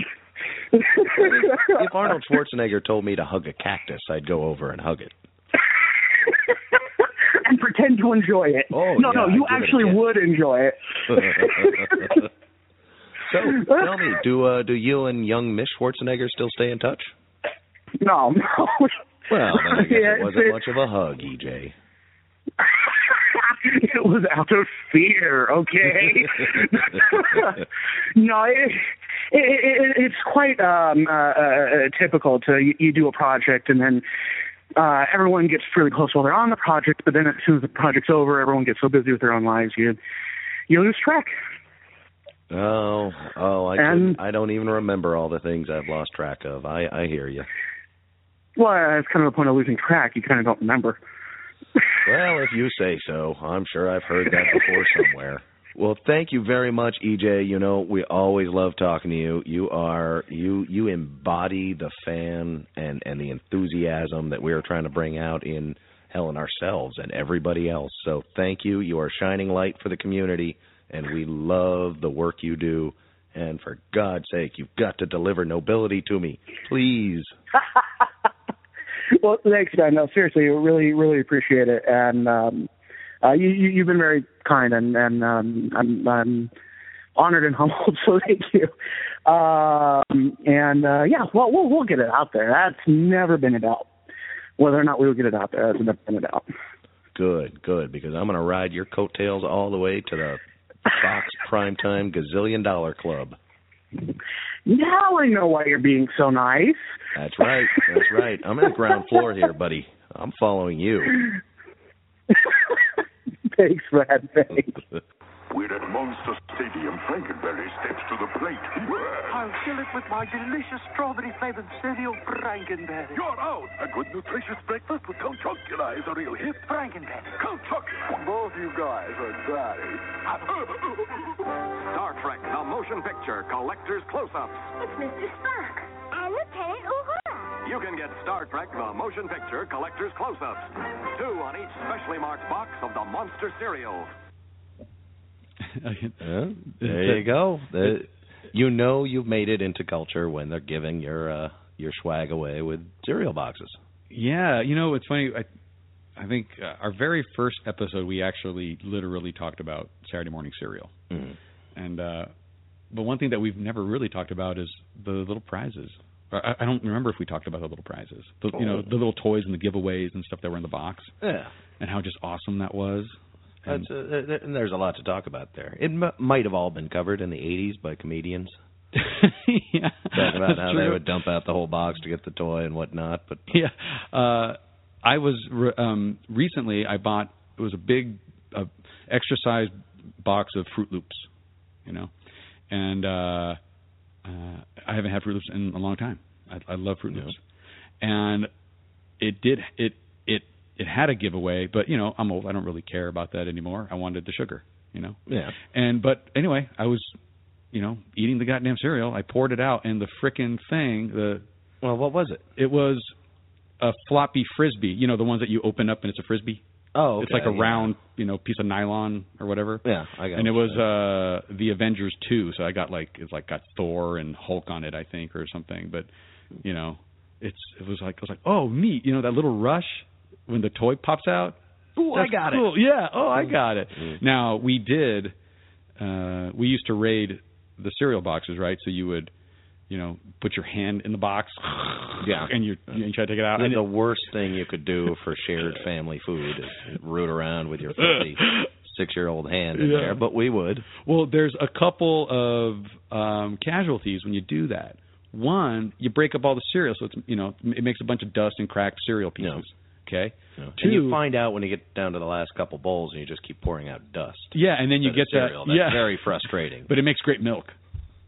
If Arnold Schwarzenegger told me to hug a cactus, I'd go over and hug it. and pretend to enjoy it. Oh, no, yeah, no, you I'd give it a actually would enjoy it. So tell me, do uh, do you and young Miss Schwarzenegger still stay in touch? no, no. Well, then I guess Yeah, it wasn't it- much of a hug, EJ. it was out of fear, okay? no, it, it, it, it's quite um, uh, uh, typical to you, you do a project and then uh, everyone gets really close while they're on the project, but then as soon as the project's over, everyone gets so busy with their own lives, you you lose track. Oh, oh, I And- I don't even remember all the things I've lost track of. I I hear you. Well, it's kind of the point of losing track. You kind of don't remember. Well, if you say so, I'm sure I've heard that before somewhere. Well, thank you very much, EJ. You know, we always love talking to you. You are you you embody the fan and and the enthusiasm that we are trying to bring out in Helen ourselves and everybody else. So, thank you. You are a shining light for the community and we love the work you do. And for God's sake, you've got to deliver nobility to me. Please. well, thanks, man. No, seriously, I really, really appreciate it. And um, uh, you, you, you've been very kind, and, and um, I'm, I'm honored and humbled. So thank you. Um, and uh, yeah, well, we'll we'll get it out there. That's never been a doubt. Whether or not we will get it out there, that's never been a doubt. Good, good, because I'm going to ride your coattails all the way to the Fox Primetime Gazillion Dollar Club. Now I know why you're being so nice. That's right, that's right. I'm in the ground floor here, buddy. I'm following you. thanks, Brad. Thanks. We're at Monster Stadium. Frankenberry steps to the plate. I'll fill it with my delicious strawberry-flavored cereal, Frankenberry. You're out. A good nutritious breakfast with Count Chocula is a real hit. Frankenberry. Count Chocula. Both you guys are daddy. Star Trek, the motion picture, collector's close-ups. It's Mr. Spock and Lieutenant Uhura. You can get Star Trek, the motion picture, collector's close-ups. Two on each specially marked box of the Monster cereal. Yeah, there you go. You know you've made it into culture when they're giving your uh, your swag away with cereal boxes. Yeah, you know it's funny. I I think uh, our very first episode we actually literally talked about Saturday morning cereal, Mm. and uh, but one thing that we've never really talked about is the little prizes. I, I don't remember if we talked about the little prizes, the, you know, Oh. the little toys and the giveaways and stuff that were in the box, Yeah, and how just awesome that was. And, uh, and there's a lot to talk about there. It m- might have all been covered in the '80s by comedians yeah, talking about how True. they would dump out the whole box to get the toy and whatnot. But yeah uh i was re- um recently i bought it was a big uh, extra sized box of Froot Loops you know and uh uh i haven't had Froot Loops in a long time i i love Froot Loops and it did it it it had a giveaway but you know i'm old i don't really care about that anymore i wanted the sugar you know yeah, and but anyway i was you know eating the goddamn cereal i poured it out and the frickin' thing the well, what was it? it was a floppy frisbee. You know, the ones that you open up and it's a frisbee. Oh, okay. it's like a yeah. round, you know, piece of nylon or whatever. Yeah, I got. and it was uh the Avengers 2, so I got like it's like got Thor and Hulk on it, I think, or something. But you know, it's it was like I was like, oh neat, you know, that little rush when the toy pops out. Ooh, I That's got cool. Yeah. Oh, I got it. Mm. Now we did. uh We used to raid the cereal boxes, right? So you would, you know, put your hand in the box. Yeah. And you you try to take it out. And And the worst thing you could do for shared family food is root around with your filthy six-year-old hand in Yeah. there. But we would. Well, there's a couple of um, casualties when you do that. One, you break up all the cereal, so it's you know it makes a bunch of dust and cracked cereal pieces. Okay. You know. Two- And you find out when you get down to the last couple bowls and you just keep pouring out dust. Yeah, and then you instead of get that. That's yeah. very frustrating. But it makes great milk.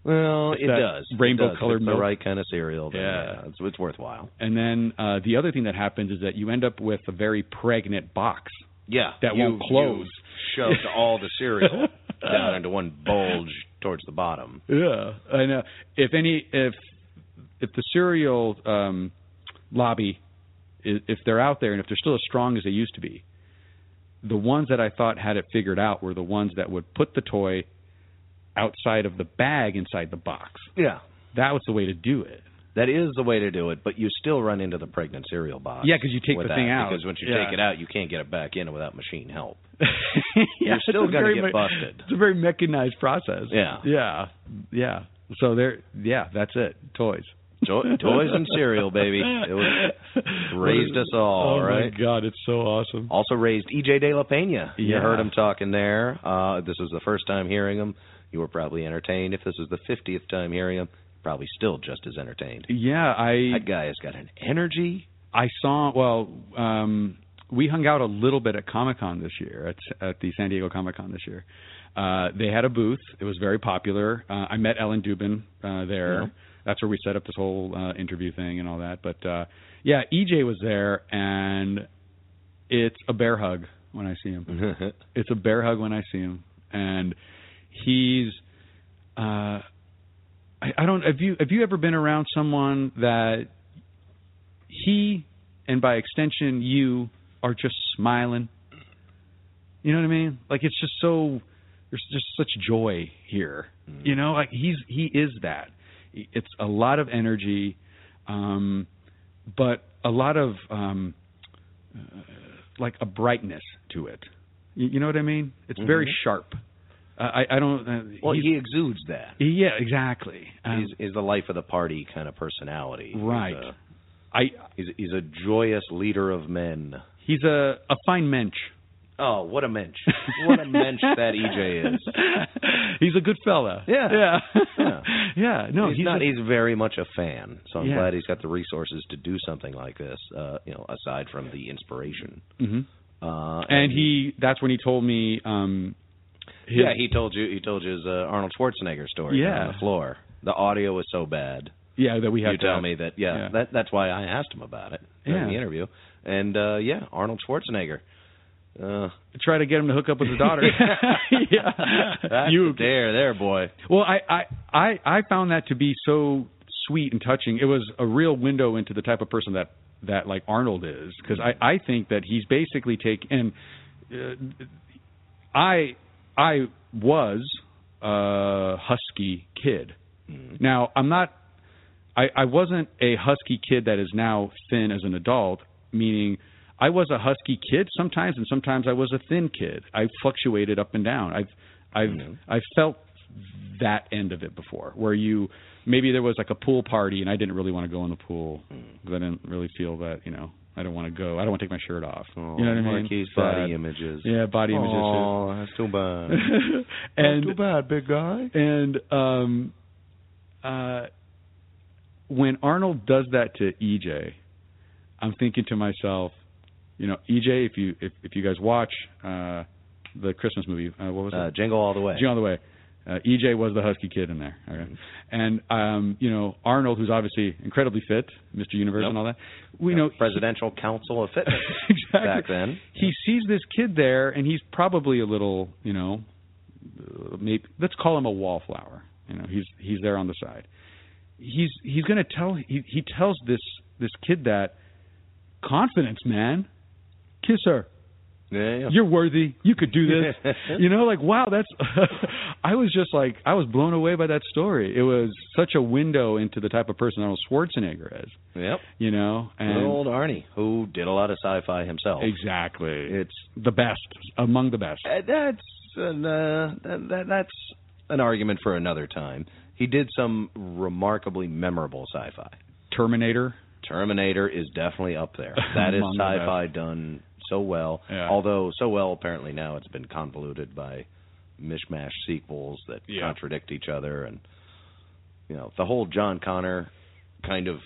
well, It's it that does. It rainbow does. colored milk. the right kind of cereal. Then, Yeah. yeah, it's, it's worthwhile. And then uh, the other thing that happens is that you end up with a very pregnant box. Yeah, That you, won't close. you Shoved all the cereal down into one bulge towards the bottom. Yeah, I know. If any, if if the cereal um, lobby, i- if they're out there and if they're still as strong as they used to be, the ones that I thought had it figured out were the ones that would put the toy outside of the bag inside the box. Yeah. That was the way to do it. That is the way to do it, but you still run into the pregnant cereal box. Yeah, 'cause you take the thing out. Because once you Yeah. take it out, you can't get it back in without machine help. yeah, You're still gonna very get busted. It's a very mechanized process. Yeah. yeah, yeah. So there, yeah, that's it. Toys. To- toys and cereal, baby. It was raised us all, oh right? my god, it's so awesome. Also raised EJ De La Pena. You Yeah. heard him talking there. Uh, this is the first time hearing him. You were probably entertained. If this is the 50th time hearing him, probably still just as entertained. Yeah, I That guy has got an energy. I saw. Well, um, we hung out a little bit at Comic Con this year at at the San Diego Comic Con this year. Uh, they had a booth. It was very popular. Uh, I met Ellen Dubin uh, there. Yeah. That's where we set up this whole uh, interview thing and all that. But uh, yeah, EJ was there, and it's a bear hug when I see him. it's a bear hug when I see him, and he's. Uh, I, I don't. Have you have you ever been around someone that he and by extension you are just smiling? You know what I mean? Like it's just so there's just such joy here. You know, like he's he is that. It's a lot of energy, um, but a lot of um, uh, like a brightness to it. You, you know what I mean? It's very Mhm. sharp. Uh, I I don't. Uh, Well, he exudes that. yeah, exactly. Um, he's, he's the life of the party kind of personality. He's Right. a- I He's, he's a joyous leader of men. he's a a fine mensch. Oh, what a mensch! what a mensch that EJ is. he's a good fella. Yeah. yeah, Yeah. yeah. No, he's, he's, not. a- he's very much a fan. So I'm Yeah. glad he's got the resources to do something like this. Uh, you know, aside from the inspiration. Mhm. Uh, And he that's when he told me um his, yeah, he told you. He told you his uh, Arnold Schwarzenegger story Yeah. on the floor. The audio was so bad. yeah that we had you to tell me that. Yeah, yeah. that that's why I asked him about it during Yeah. the interview. And uh yeah, Arnold Schwarzenegger. Uh, try to get him to hook up with his daughter. yeah. You dare there, boy. Well, I, I I I found that to be so sweet and touching. It was a real window into the type of person that that like Arnold is because I I think that he's basically taking and uh, I I was a husky kid. Now I'm not. I I wasn't a husky kid that is now thin as an adult. Meaning, I was a husky kid sometimes, and sometimes I was a thin kid. I fluctuated up and down. I've I've Mhm. I've felt that end of it before, where you maybe there was like a pool party and I didn't really want to go in the pool because I didn't really feel that you know I don't want to go. I don't want to take my shirt off. you know what I mean? Marquis body images. Yeah, body images. Oh, that's too bad. and too bad, big guy. and um uh when Arnold does that to EJ, I'm thinking to myself, you know, EJ, if you if if you guys watch uh the Christmas movie, uh, what was Uh, it? Jingle all the way. Jingle All the Way. Uh, EJ was the husky kid in there, okay? and um, you know Arnold, who's obviously incredibly fit, Mr. Universe Yep. and all that. We know Presidential Council of Fitness exactly. back then. He sees this kid there, and he's probably a little, you know, uh, maybe let's call him a wallflower. You know, he's he's there on the side. He's he's going to tell he he tells this this kid that confidence, man. Kiss her. Yeah, yeah. You're worthy. You could do this. you know, like wow, that's. I was just like I was blown away by that story. It was such a window into the type of person Arnold Schwarzenegger is. Yep. You know, and Good old Arnie, who did a lot of sci-fi himself. exactly, It's the best among the best. uh, that's an, uh, that, that, that's an argument for another time. He did some remarkably memorable sci-fi. Terminator. Terminator is definitely up there. That is sci-fi done so well. Yeah. Although so well, apparently now it's been convoluted by mishmash sequels that Yeah. contradict each other, and you know the whole John Connor kind of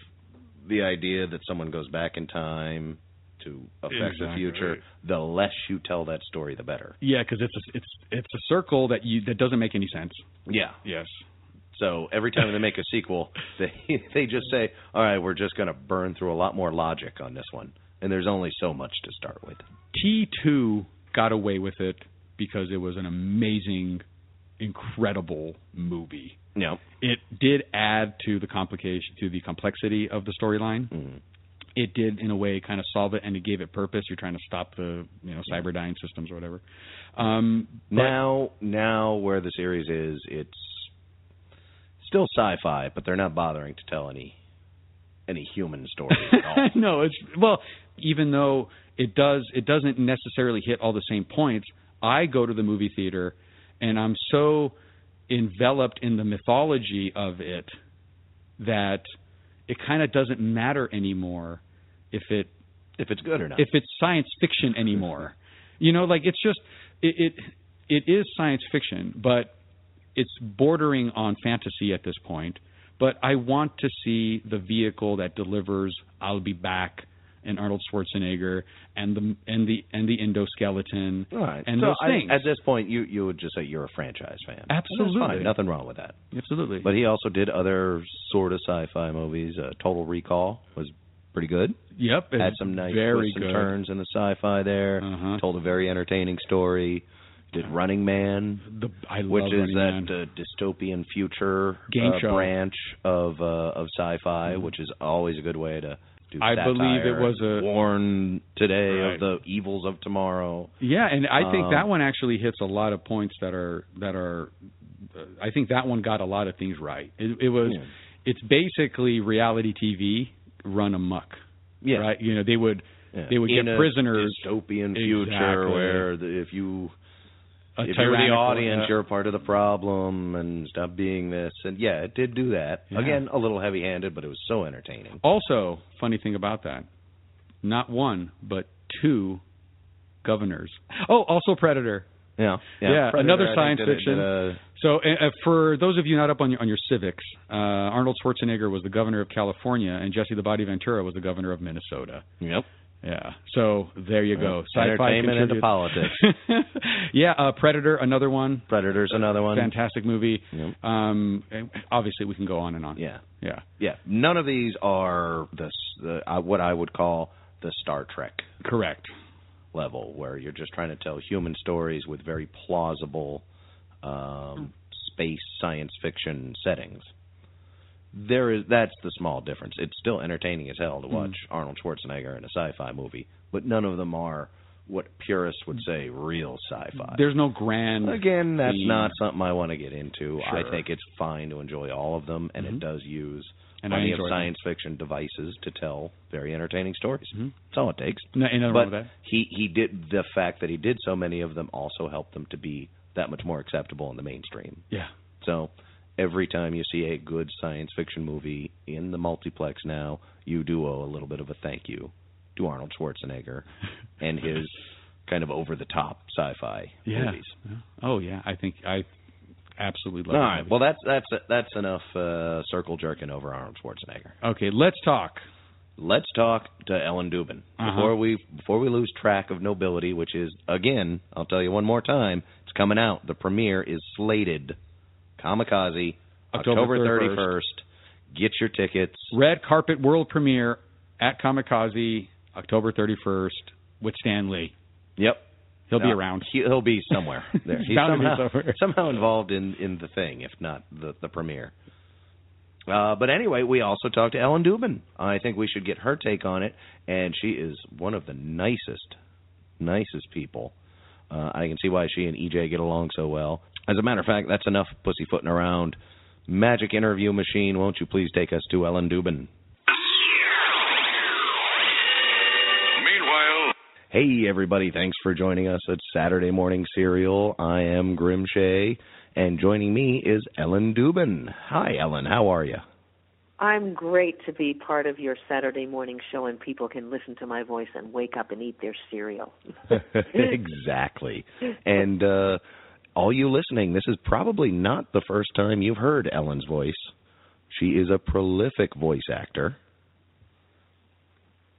the idea that someone goes back in time to affect the future. The less you tell that story, the better. Yeah, because it's a, it's it's a circle that you that doesn't make any sense. Yeah. Yes. So every time they make a sequel, they they just say, "All right, we're just going to burn through a lot more logic on this one." And there's only so much to start with. T two got away with it because it was an amazing, incredible movie. Yeah. It did add to the complication to the complexity of the storyline. Mm. It did, in a way, kind of solve it, and it gave it purpose. You're trying to stop the, you know, Cyberdyne Systems or whatever. Um, Now, now where the series is, it's still sci-fi, but they're not bothering to tell any any human stories at all. no, it's well, even though it does, it doesn't necessarily hit all the same points. I go to the movie theater, and I'm so enveloped in the mythology of it that it kind of doesn't matter anymore if it if it's good or not. if it's science fiction anymore. you know, like it's just it, it it is science fiction, but it's bordering on fantasy at this point. But I want to see the vehicle that delivers "I'll be back" and Arnold Schwarzenegger and the and the and the endoskeleton right. and so those I- at this point, you you would just say you're a franchise fan. Absolutely. fine. Nothing wrong with that. Absolutely. But he also did other sort of sci-fi movies. Uh, Total Recall was pretty good. yep, Had some nice very twists and good. turns in the sci-fi there. Uh-huh. Told a very entertaining story. Did Running Man, The, I which is Running that uh, dystopian future uh, branch of uh, of sci-fi, Mhm. which is always a good way to do I believe it was a- warn today Right. of the evils of tomorrow. Yeah, and I think Um, that one actually hits a lot of points that are that are. Uh, I think that one got a lot of things right. It, it was. Yeah. It's basically reality TV run amok. Yeah. Right. You know they would Yeah. they would In get prisoners. dystopian future Exactly. where the, if you a if you're the audience, uh, you're part of the problem, and stop being this. And yeah, it did do that. Yeah. Again, a little heavy-handed, but it was so entertaining. Also, funny thing about that, not one but two governors. Oh, also Predator. Yeah, Yeah, Predator, another science did fiction. did a- So, uh, uh, for those of you not up on your on your civics, uh, Arnold Schwarzenegger was the governor of California, and Jesse the Body Ventura was the governor of Minnesota. yep. Yeah. So there you go. Well, Sci-fi entertainment into politics. yeah, uh, Predator, another one. Predator's another one. Fantastic movie. Yep. Um, obviously, we can go on and on. Yeah, Yeah. yeah. None of these are the, the uh, what I would call the Star Trek Correct. level, where you're just trying to tell human stories with very plausible um, space science fiction settings. There is that's the small difference. It's still entertaining as hell to Mm. watch Arnold Schwarzenegger in a sci-fi movie, but none of them are what purists would say real sci-fi. There's no grand. Again, that's theme. not something I want to get into. I Sure. think it's fine to enjoy all of them, and Mhm. it does use And I plenty of enjoy them. science fiction devices to tell very entertaining stories. Mhm. That's all it takes. No, ain't nothing wrong But he he did the fact that he did so many of them also helped them to be that much more acceptable in the mainstream. Yeah. So every time you see a good science fiction movie in the multiplex now, you do owe a little bit of a thank you to Arnold Schwarzenegger and his kind of over the top sci-fi Yeah. movies. Oh yeah, I think I absolutely love. All right. Well, that's that's that's enough uh, circle jerking over Arnold Schwarzenegger. okay, let's talk. Let's talk to Ellen Dubin Uh-huh. before we before we lose track of Nobility, which is again, I'll tell you one more time, it's coming out. The premiere is slated, Comikaze, October October 31st. 31st. Get your tickets. Red carpet world premiere at Comikaze, October 31st with Stan Lee. Yep. He'll be around. he- He'll be somewhere there. He's He's bound to be somehow, somehow involved in in the thing, if not the the premiere. Uh, but anyway, we also talked to Ellen Dubin. I think we should get her take on it, and she is one of the nicest, nicest people. Uh, I can see why she and EJ get along so well. As a matter of fact, that's enough pussyfooting around. Magic interview machine, won't you please take us to Ellen Dubin? Meanwhile, Hey, everybody. Thanks for joining us at Saturday Morning Cereal. I am Grim Shea, and joining me is Ellen Dubin. Hi, Ellen. How are you? I'm great to be part of your Saturday morning show and people can listen to my voice and wake up and eat their cereal. exactly. And uh, all you listening, this is probably not the first time you've heard Ellen's voice. She is a prolific voice actor.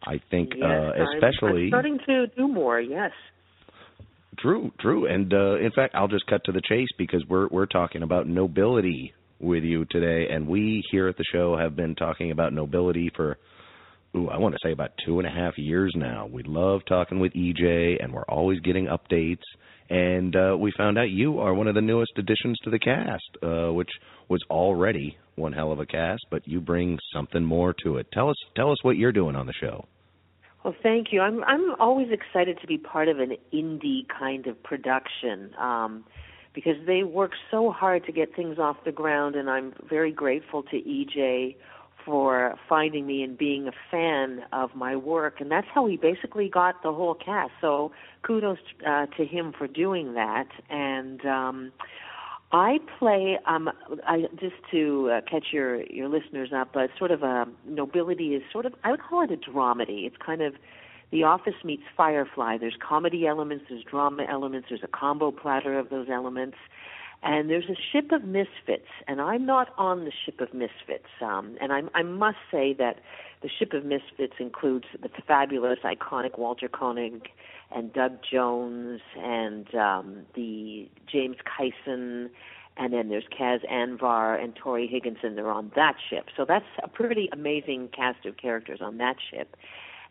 I think, yes, uh, I'm- especially I'm starting to do more, yes. True, true. And uh, in fact, I'll just cut to the chase because we're we're talking about nobility with you today, and we here at the show have been talking about nobility for. Ooh, I want to say about two and a half years now. We love talking with EJ, and we're always getting updates. And uh, we found out you are one of the newest additions to the cast, uh, which was already one hell of a cast, but you bring something more to it. Tell us, tell us what you're doing on the show. Well, thank you. I'm I'm always excited to be part of an indie kind of production um, because they work so hard to get things off the ground, and I'm very grateful to EJ for finding me and being a fan of my work, and that's how he basically got the whole cast. So kudos uh, to him for doing that, and. um I play um I just to uh, catch your your listeners up, but sort of a nobility is sort of I would call it a dramedy. It's kind of The Office meets Firefly. There's comedy elements, there's drama elements, there's a combo platter of those elements. And there's a ship of misfits, and I'm not on the ship of misfits. Um, and I, I must say that the ship of misfits includes the fabulous, iconic Walter Koenig and Doug Jones and um, the James Kyson, and then there's Cas Anvar and Tori Higginson. They're on that ship, so that's a pretty amazing cast of characters on that ship.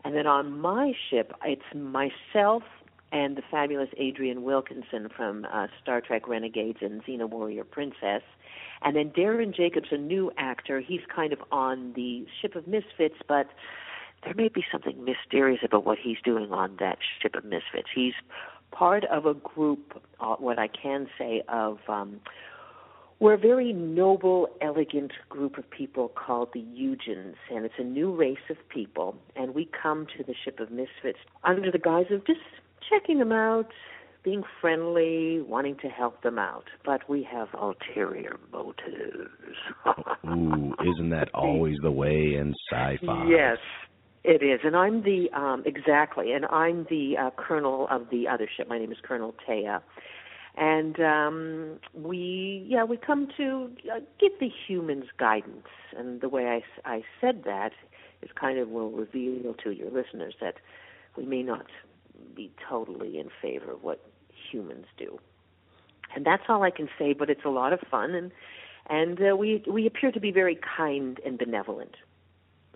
And then on my ship, it's myself and the fabulous Adrienne Wilkinson from uh, Star Trek Renegades and Xena Warrior Princess. And then Darren Jacobs, a new actor, he's kind of on the ship of misfits, but there may be something mysterious about what he's doing on that ship of misfits. He's part of a group, uh, what I can say, of um, we're a very noble, elegant group of people called the Eugens, and it's a new race of people. And we come to the ship of misfits under the guise of just checking them out, being friendly, wanting to help them out. But we have ulterior motives. Ooh, isn't that always the way in sci-fi? Yes, it is. And I'm the um exactly, and I'm the uh, colonel of the other ship. My name is Colonel Taya. And um we yeah, we come to uh, give the humans guidance. And the way I I said that is kind of will reveal to your listeners that we may not be totally in favor of what humans do. And that's all I can say, but it's a lot of fun and and uh, we we appear to be very kind and benevolent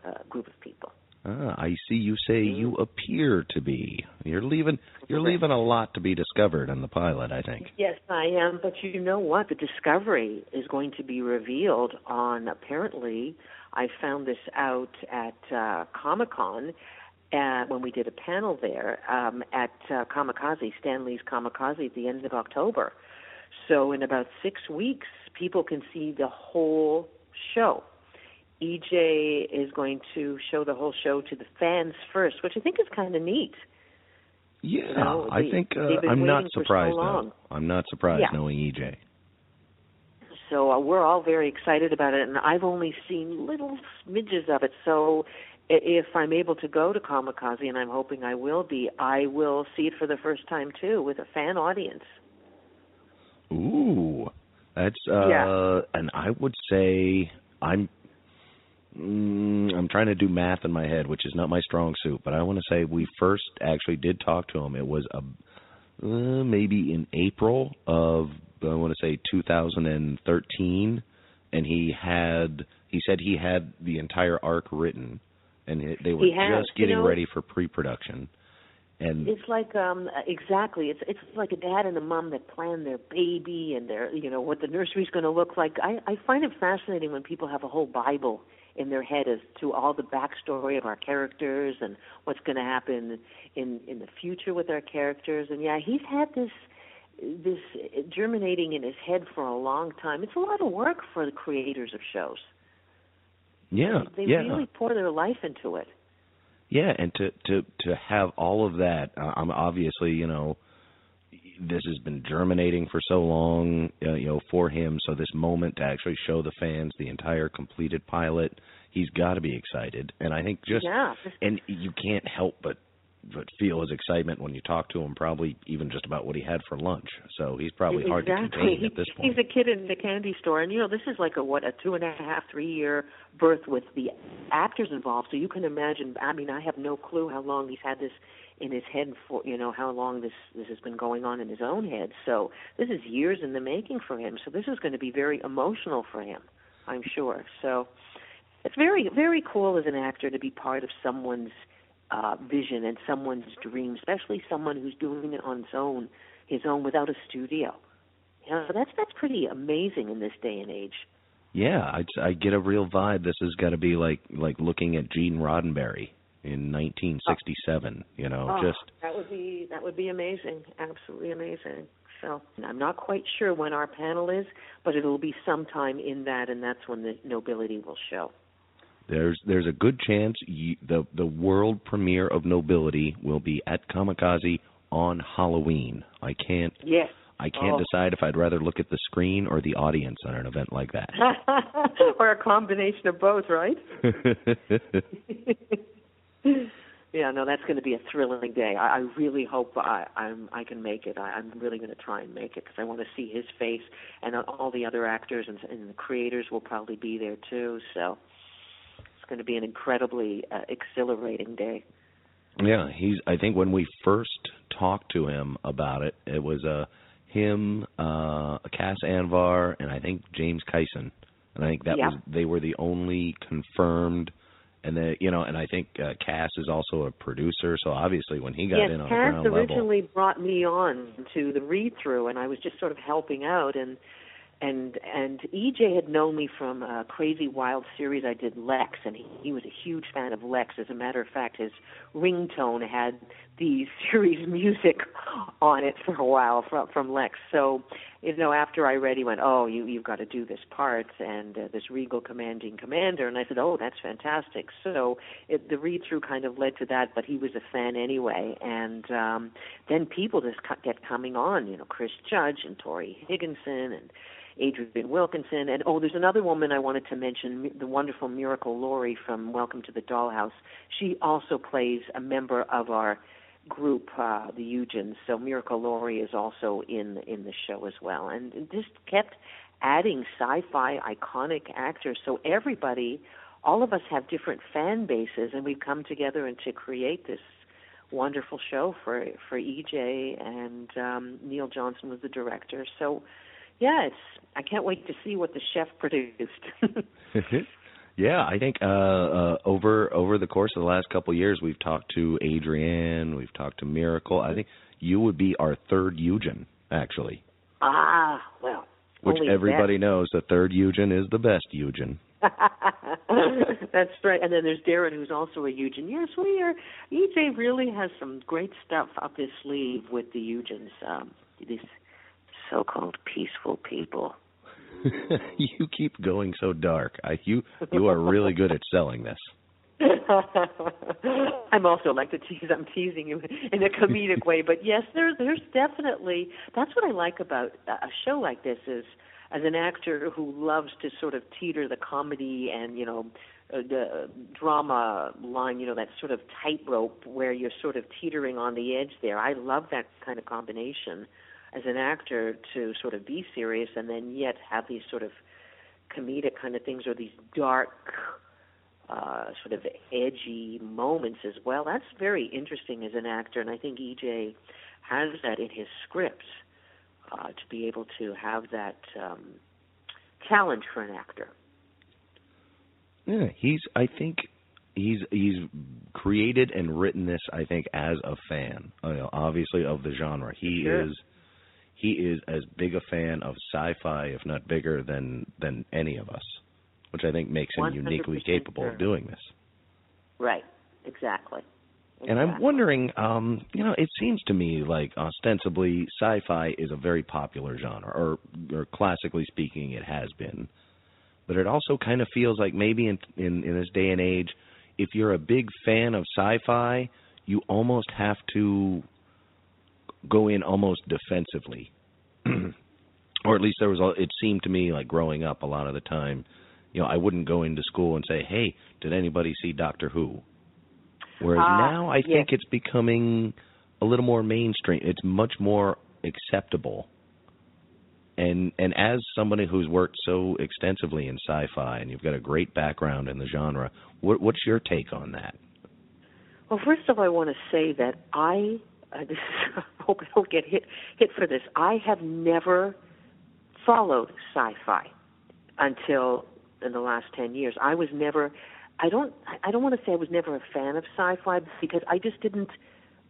uh, group of people. Ah, I see you say you appear to be. You're leaving you're leaving a lot to be discovered on the pilot, I think. Yes, I am, but you know what? The discovery is going to be revealed on apparently I found this out at uh Comic-Con uh, when we did a panel there um, at uh, Comikaze, Stanley's Comikaze at the end of October. So in about six weeks, people can see the whole show. EJ is going to show the whole show to the fans first, which I think is kind of neat. Yeah, know, I think uh, I'm not for so surprised I'm not surprised Yeah. knowing EJ. So uh, we're all very excited about it, and I've only seen little smidges of it. So if I'm able to go to Comikaze, and I'm hoping I will be, I will see it for the first time too with a fan audience. Ooh, that's uh, Yeah. and I would say I'm. Mm, I'm trying to do math in my head, which is not my strong suit. But I want to say we first actually did talk to him. It was a uh, maybe in April of I want to say 2013, and he had he said he had the entire arc written, and it, they were has, just you getting know- ready for pre-production. And It's like um exactly. It's it's like a dad and a mom that plan their baby and their you know what the nursery's going to look like. I I find it fascinating when people have a whole Bible in their head as to all the backstory of our characters and what's going to happen in in the future with our characters. And yeah, he's had this this germinating in his head for a long time. It's a lot of work for the creators of shows. Yeah, They yeah. really pour their life into it. Yeah, and to to to have all of that, uh, I'm obviously you know, this has been germinating for so long, uh, you know, for him. So this moment to actually show the fans the entire completed pilot, he's got to be excited. And I think just yeah. and you can't help but but feel his excitement when you talk to him. Probably even just about what he had for lunch. So he's probably hard to contain at this point. He's a kid in the candy store, and you know this is like a what a two and a half, three year birth with the actors involved. So you can imagine. I mean, I have no clue how long he's had this in his head for. You know how long this this has been going on in his own head. So this is years in the making for him. So this is going to be very emotional for him, I'm sure. So it's very very cool as an actor to be part of someone's uh, vision and someone's dream, especially someone who's doing it on his own, his own without a studio. You know, that's that's pretty amazing in this day and age. Yeah, I I get a real vibe. This has got to be like like looking at Gene Roddenberry in 1967. You know, oh, just that would be that would be amazing, absolutely amazing. So I'm not quite sure when our panel is, but it'll be sometime in that, and that's when the nobility will show. There's there's a good chance you, the the world premiere of Nobility will be at Comikaze on Halloween. I can't Yes. I can't Oh. decide if I'd rather look at the screen or the audience on an event like that. or a combination of both, right? yeah, no, that's going to be a thrilling day. I, I really hope I, I'm I can make it. I, I'm really going to try and make it because I want to see his face, and all the other actors and, and the creators will probably be there too. So it's going to be an incredibly uh, exhilarating day. Yeah, he's. I think when we first talked to him about it, it was uh, him, uh, Cas Anvar, and I think James Kyson, and I think that Yeah. was they were the only confirmed. And the you know, and I think uh, Cas is also a producer, so obviously when he got yes, in on the Cas ground level, originally brought me on to the read through, and I was just sort of helping out. And and and EJ had known me from a crazy wild series I did Lexx, and he, he was a huge fan of Lexx. As a matter of fact, his ringtone had the series music on it for a while from from Lexx. So, you know, after I read, he went, "Oh, you you've got to do this part and uh, this regal commanding commander," and I said, "Oh, that's fantastic." So it, the read through kind of led to that, but he was a fan anyway, and um, then people just get coming on, you know, Chris Judge and Tori Higginson and Adrienne Wilkinson, and oh, there's another woman I wanted to mention, the wonderful Miracle Laurie from Welcome to the Dollhouse. She also plays a member of our group, uh, the Eugens. So Miracle Laurie is also in in the show as well, and just kept adding sci-fi iconic actors. So everybody, all of us have different fan bases, and we've come together and to create this wonderful show for for EJ and um, Neil Johnson was the director. So it's I can't wait to see what the chef produced. yeah, I think uh, uh, over over the course of the last couple of years, we've talked to Adrienne, we've talked to Miracle. I think you would be our third Eugen, actually, ah, well, which everybody knows. The third Eugen is the best Eugen. That's right. And then there's Darren, who's also a Eugen. Yes, we are. EJ really has some great stuff up his sleeve with the Eugens. Um, these so-called peaceful people. you keep going so dark. I, you you are really good at selling this. I'm also like to tease. I'm teasing you in a comedic way, but yes, there's there's definitely that's what I like about a show like this is as an actor who loves to sort of teeter the comedy and you know uh, the drama line, you know that sort of tightrope where you're sort of teetering on the edge there. I love that kind of combination as an actor to sort of be serious and then yet have these sort of comedic kind of things or these dark uh, sort of edgy moments as well. That's very interesting as an actor, and I think EJ has that in his scripts uh, to be able to have that um, challenge for an actor. Yeah, he's. I think he's he's created and written this. I think as a fan, you know, obviously of the genre. He Sure. is. He is as big a fan of sci-fi, if not bigger, than than any of us, which I think makes him uniquely capable sure. of doing this. Right. Exactly. And I'm wondering, um, you know, it seems to me like ostensibly sci-fi is a very popular genre, or, or classically speaking, it has been. But it also kind of feels like maybe in, in in this day and age, if you're a big fan of sci-fi, you almost have to go in almost defensively, or at least there was. a- It seemed to me like growing up a lot of the time, you know, I wouldn't go into school and say, "Hey, did anybody see Doctor Who?" Whereas Ah, now I yes. think it's becoming a little more mainstream. It's much more acceptable. And and as somebody who's worked so extensively in sci-fi and you've got a great background in the genre, what, what's your take on that? Well, first of all, I want to say that I, uh, this is, I hope I don't get hit hit for this. I have never followed sci-fi until in the last ten years. I was never. I don't. I don't want to say I was never a fan of sci-fi because I just didn't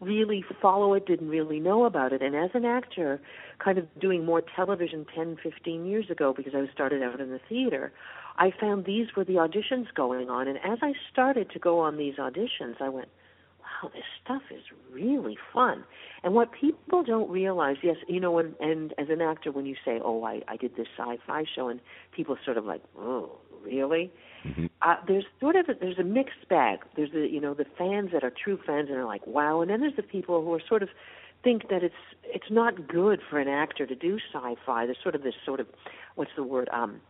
really follow it, didn't really know about it. And as an actor, kind of doing more television 10, 15 years ago because I started out in the theater, I found these were the auditions going on. And as I started to go on these auditions, I went, wow, this stuff is really fun. And what people don't realize, yes, you know, and, and as an actor, when you say, oh, I, I did this sci-fi show, and people sort of like, oh, really? uh, there's sort of a, there's a mixed bag. There's the you know the fans that are true fans and are like wow, and then there's the people who are sort of think that it's it's not good for an actor to do sci-fi. There's sort of this sort of what's the word um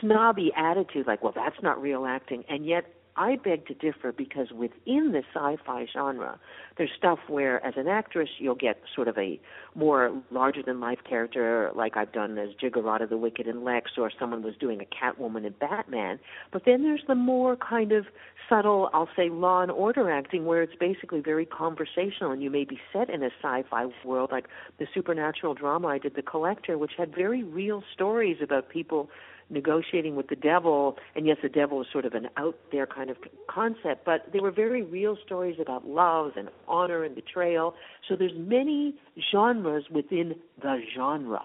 snobby attitude like well that's not real acting and yet I beg to differ because within the sci-fi genre, there's stuff where, as an actress, you'll get sort of a more larger-than-life character, like I've done as Giggerota the Wicked in Lexx, or someone was doing a Catwoman in Batman. But then there's the more kind of subtle, I'll say, law and order acting, where it's basically very conversational, and you may be set in a sci-fi world, like the supernatural drama I did, The Collector, which had very real stories about people negotiating with the devil, and yes, the devil is sort of an out there kind of concept, but they were very real stories about love and honor and betrayal. So there's many genres within the genre.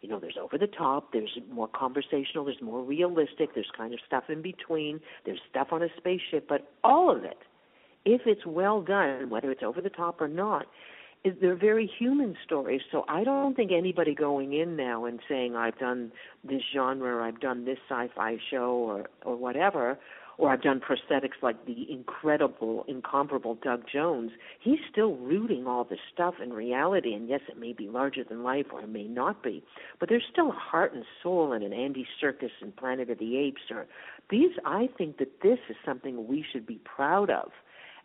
You know, there's over the top, there's more conversational, there's more realistic, there's kind of stuff in between, there's stuff on a spaceship, but all of it, if it's well done, whether it's over the top or not, they're very human stories. So I don't think anybody going in now and saying I've done this genre, or I've done this sci-fi show, or or whatever, or I've done prosthetics like the incredible, incomparable Doug Jones. He's still rooting all this stuff in reality, and yes, it may be larger than life, or it may not be, but there's still a heart and soul in an Andy Serkis and Planet of the Apes, or these. I think that this is something we should be proud of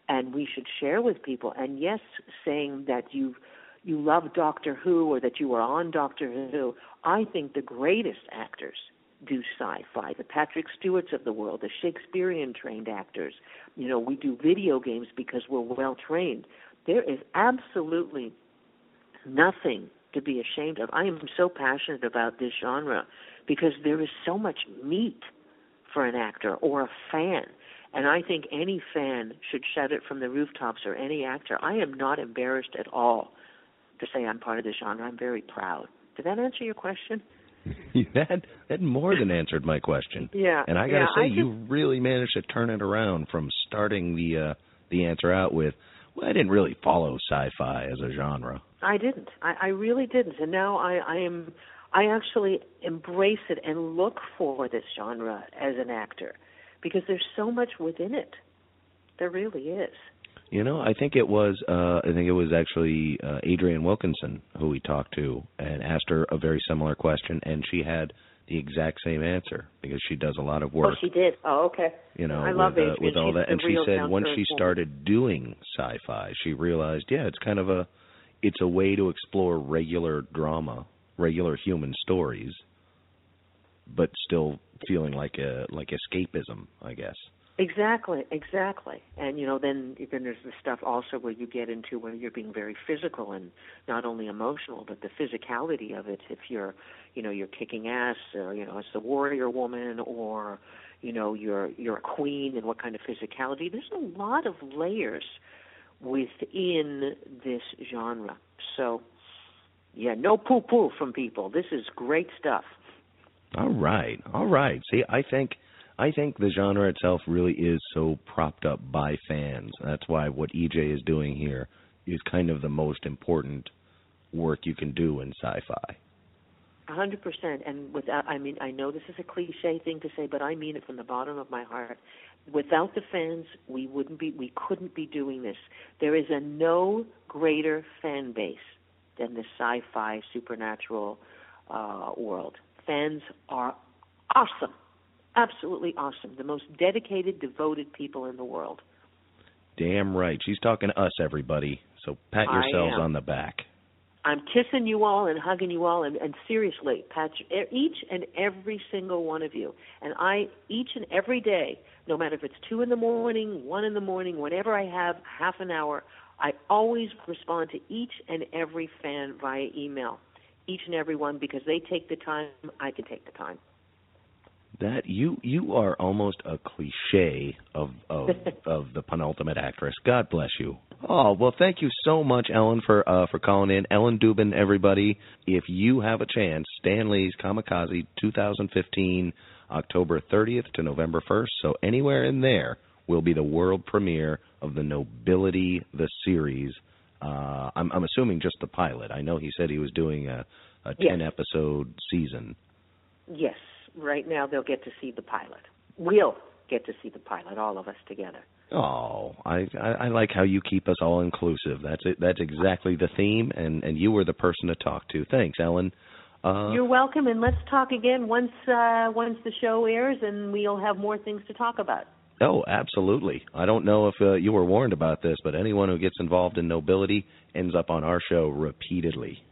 and we should share with people. And yes, saying that you you love Doctor Who or that you are on Doctor Who, I think the greatest actors do sci-fi, the Patrick Stewarts of the world, the Shakespearean trained actors. You know, we do video games because we're well trained. There is absolutely nothing to be ashamed of. I am so passionate about this genre because there is so much meat for an actor or a fan and I think any fan should shout it from the rooftops or any actor. I am not embarrassed at all to say I'm part of the genre. I'm very proud. Did that answer your question? that that more than answered my question. Yeah. And I got to yeah, say, I you really managed to turn it around from starting the uh, the answer out with, "Well, I didn't really follow sci-fi as a genre." I didn't. I, I really didn't. And now I, I am. I actually embrace it and look for this genre as an actor because there's so much within it. There really is. You know, I think it was uh I think it was actually uh Adrienne Wilkinson who we talked to and asked her a very similar question and she had the exact same answer because she does a lot of work. Oh, she did. Oh, okay. You know, I with, love uh, with all She's that and she said once she started doing sci-fi, she realized, yeah, it's kind of a it's a way to explore regular drama, regular human stories but still feeling like a like escapism, I guess. Exactly, exactly. And you know, then then there's the stuff also where you get into where you're being very physical and not only emotional, but the physicality of it. If you're, you know, you're kicking ass, or you know, as the warrior woman, or you know, you're you're a queen, and what kind of physicality? There's a lot of layers within this genre. So, yeah, no poo poo from people. This is great stuff. All right, all right. See, I think I think the genre itself really is so propped up by fans. That's why what EJ is doing here is kind of the most important work you can do in sci-fi. A hundred percent. And without, I mean, I know this is a cliche thing to say, but I mean it from the bottom of my heart. Without the fans, we wouldn't be, we couldn't be doing this. There is a no greater fan base than the sci-fi supernatural uh, world fans are awesome. Absolutely awesome. The most dedicated, devoted people in the world. Damn right. She's talking to us, everybody. So pat yourselves on the back. I'm kissing you all and hugging you all, and, and seriously, pat each and every single one of you. And I, each and every day, no matter if it's two in the morning, one in the morning, whenever I have half an hour, I always respond to each and every fan via email each and every one because they take the time. I can take the time. That you you are almost a cliche of of of the penultimate actress. God bless you. Oh well, thank you so much, Ellen, for uh, for calling in. Ellen Dubin, everybody. If you have a chance, Stanley's Comikaze 2015, October 30th to November 1st. So anywhere in there will be the world premiere of the Nobility the series uh, I'm, I'm assuming just the pilot. I know he said he was doing a, a ten episode season. Yes, right now they'll get to see the pilot. We'll get to see the pilot, all of us together. Oh, I, I I like how you keep us all inclusive. That's it. That's exactly the theme, and and you were the person to talk to. Thanks, Ellen. Uh, You're welcome, and let's talk again once uh, once the show airs, and we'll have more things to talk about. Oh, absolutely. I don't know if uh, you were warned about this, but anyone who gets involved in nobility ends up on our show repeatedly.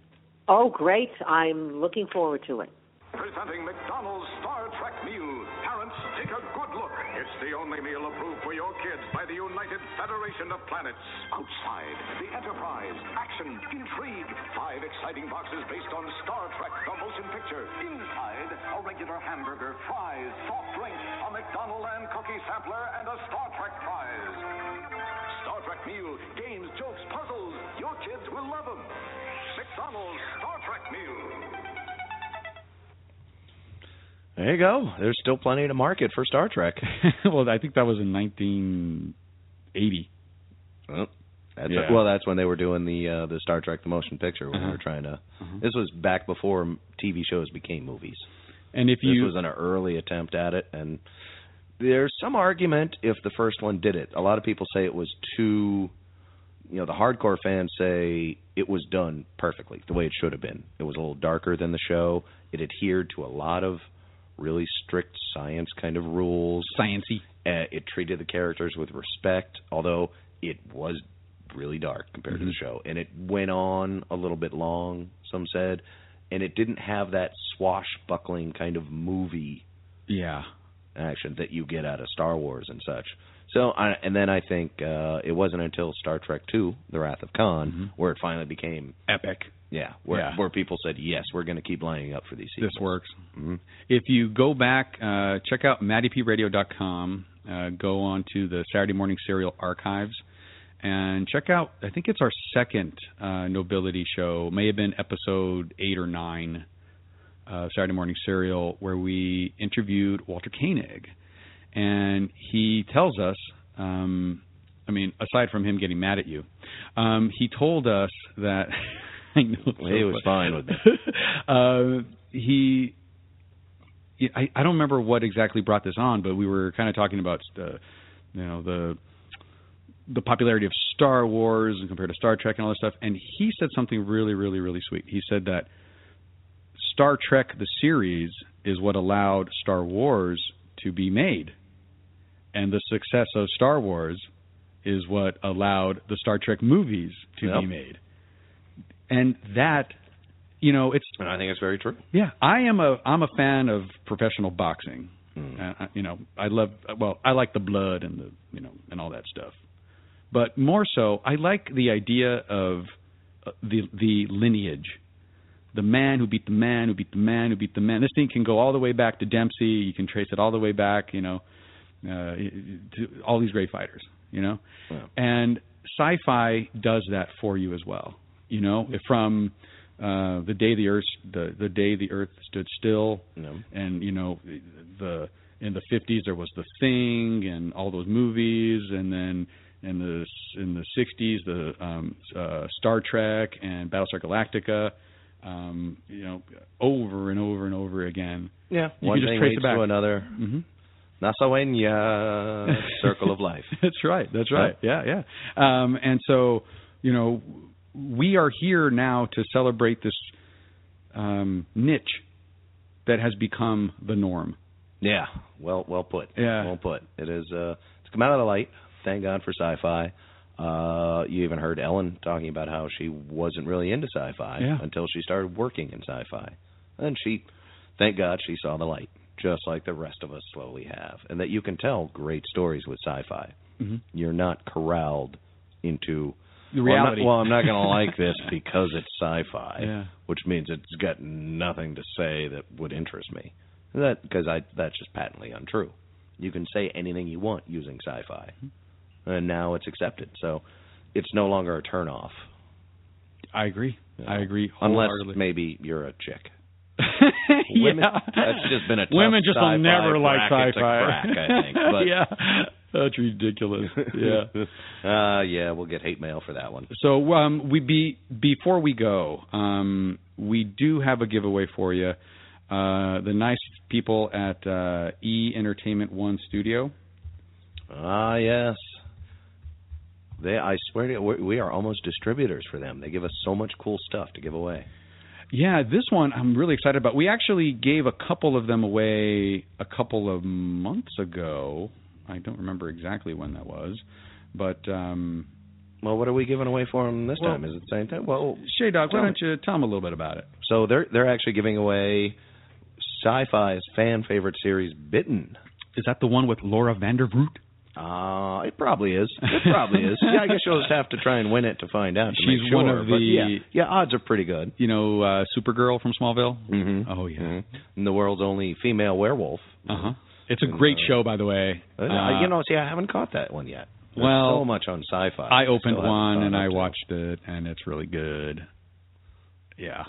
Oh, great. I'm looking forward to it. Presenting McDonald's Star Trek meal. Parents, take a good look. It's the only meal approved for your kids by the United Federation of Planets. Outside, the Enterprise, action, intrigue. Five exciting boxes based on Star Trek, the motion picture. Inside, a regular hamburger, fries, soft drink, a McDonaldland cookie sampler, and a Star Trek prize. Star Trek meal, games, jokes, puzzles. Your kids will love them. McDonald's Star Trek meal. There you go. There's still plenty to market for Star Trek. well, I think that was in 1980. Well, that's Yeah. well, that's when they were doing the uh, the Star Trek the motion picture when they Uh-huh. were trying to. Uh-huh. This was back before TV shows became movies. And if This you was an early attempt at it, and there's some argument if the first one did it. A lot of people say it was too. You know, the hardcore fans say it was done perfectly, the way it should have been. It was a little darker than the show. It adhered to a lot of really strict science kind of rules. sciency, Uh, it treated the characters with respect, although it was really dark compared to the Mhm. show, and it went on a little bit long. Some said, and it didn't have that swashbuckling kind of movie yeah, action that you get out of Star Wars and such. So, I, and then I think uh, it wasn't until Star Trek II: The Wrath of Khan Mhm. where it finally became, epic. yeah, where Yeah. where people said, yes, we're going to keep lining up for these. Sequels. This works. hmm If you go back, uh, check out MattyPRadio.com. Uh, go on to the Saturday Morning Cereal archives and check out. I think it's our second uh, Nobility show. May have been episode eight or nine. Uh, Saturday Morning Cereal, where we interviewed Walter Koenig, and he tells us. Um, I mean, aside from him getting mad at you, um, he told us that. I know it's He so was fine with me. uh, he I, I don't remember what exactly brought this on, but we were kind of talking about the, you know, the the popularity of Star Wars and compared to Star Trek and all this stuff. And he said something really, really, really sweet. He said that Star Trek the series is what allowed Star Wars to be made, and the success of Star Wars is what allowed the Star Trek movies to Yep. be made. And that, you know, it's And I think it's very true. yeah, I am a I'm a fan of professional boxing. Mm. Uh, you know, I love well, I like the blood and the you know and all that stuff. But more so, I like the idea of uh, the the lineage. The man who beat the man who beat the man who beat the man. This thing can go all the way back to Dempsey. You can trace it all the way back, you know, uh, to all these great fighters, you know. Yeah. And sci-fi does that for you as well. You know, from uh, the day the earth the the day the earth stood still, No. and you know the in the 50s there was the thing and all those movies and then in the in the 60s the um uh Star Trek and Battlestar Galactica um you know over and over and over again Yeah, You one can just thing trace leads it back. to another. mhm Nasawenya, circle of life. that's right. That's right. Yeah, yeah. Um, and so, you know, we are here now to celebrate this um, niche that has become the norm. Yeah, well, well put. Yeah. well put. It is. Uh, it's come out of the light. Thank God for sci-fi. Uh, you even heard Ellen talking about how she wasn't really into sci-fi Yeah. until she started working in sci-fi, and she, thank God, she saw the light, just like the rest of us slowly have, and that you can tell great stories with sci-fi. Mhm. You're not corralled into The Well, I'm not- reality. Well, I'm not, going to like this because it's sci-fi, Yeah. which means it's got nothing to say that would interest me. That because I that's just patently untrue. You can say anything you want using sci-fi, and now it's accepted. So it's no longer a turnoff. I agree. you know, I agree. Unless maybe you're a chick. yeah. Women- that's just been a women just will never like sci-fi. crack, I think, but- yeah, that's ridiculous. Yeah. uh yeah, we'll get hate mail for that one. So um, we be before we go, um, we do have a giveaway for you. Uh, the nice people at uh, E Entertainment One Studio. Ah, yes. They, I swear to you, we- we are almost distributors for them. They give us so much cool stuff to give away. Yeah, this one I'm really excited about. We actually gave a couple of them away a couple of months ago. I don't remember exactly when that was, but um, Well, what are we giving away for them this Well- time? Is it the same thing? Well, Shay Dog, why don't you tell them a little bit about it? so they're they're actually giving away Sci-Fi's fan favorite series, Bitten. Is that the one with Laura Vandervoort? Uh, it probably is. It probably is. Yeah, I guess you'll just have to try and win it to find out. To She's sure, one of the- yeah, yeah, odds are pretty good. You know, uh, Supergirl from Smallville. Mm-hmm. Oh yeah. And the world's only female werewolf. Uh huh. It's a great show, by the way. Uh, Uh, you know, see, I haven't caught that one yet. There's well, so much on sci-fi. I opened haven't one and I watched it, and it's really good. Yeah.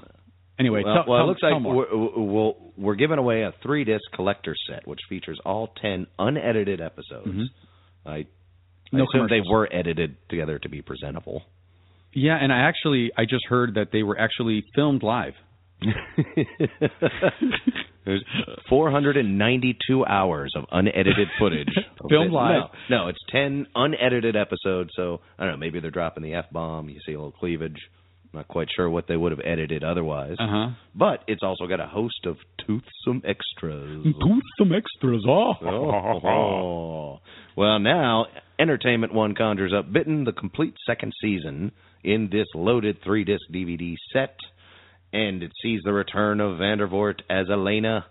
Anyway, Well, tell, well, tell- it looks tell like we're, we're, we're giving away a three-disc collector set, which features all ten unedited episodes. Mhm. I, I No assume they were edited together to be presentable. Yeah, and I actually I just heard that they were actually filmed live. There's 492 hours of unedited footage. Filmed live. No, no, it's 10 unedited episodes. So I don't know. Maybe they're dropping the f bomb. You see a little cleavage. Not quite sure what they would have edited otherwise. Uh huh. But it's also got a host of toothsome extras. some extras. Oh. Oh. Well, now Entertainment One conjures up Bitten, the complete second season, in this loaded three disc DVD set, and it sees the return of Vandervoort as Elena,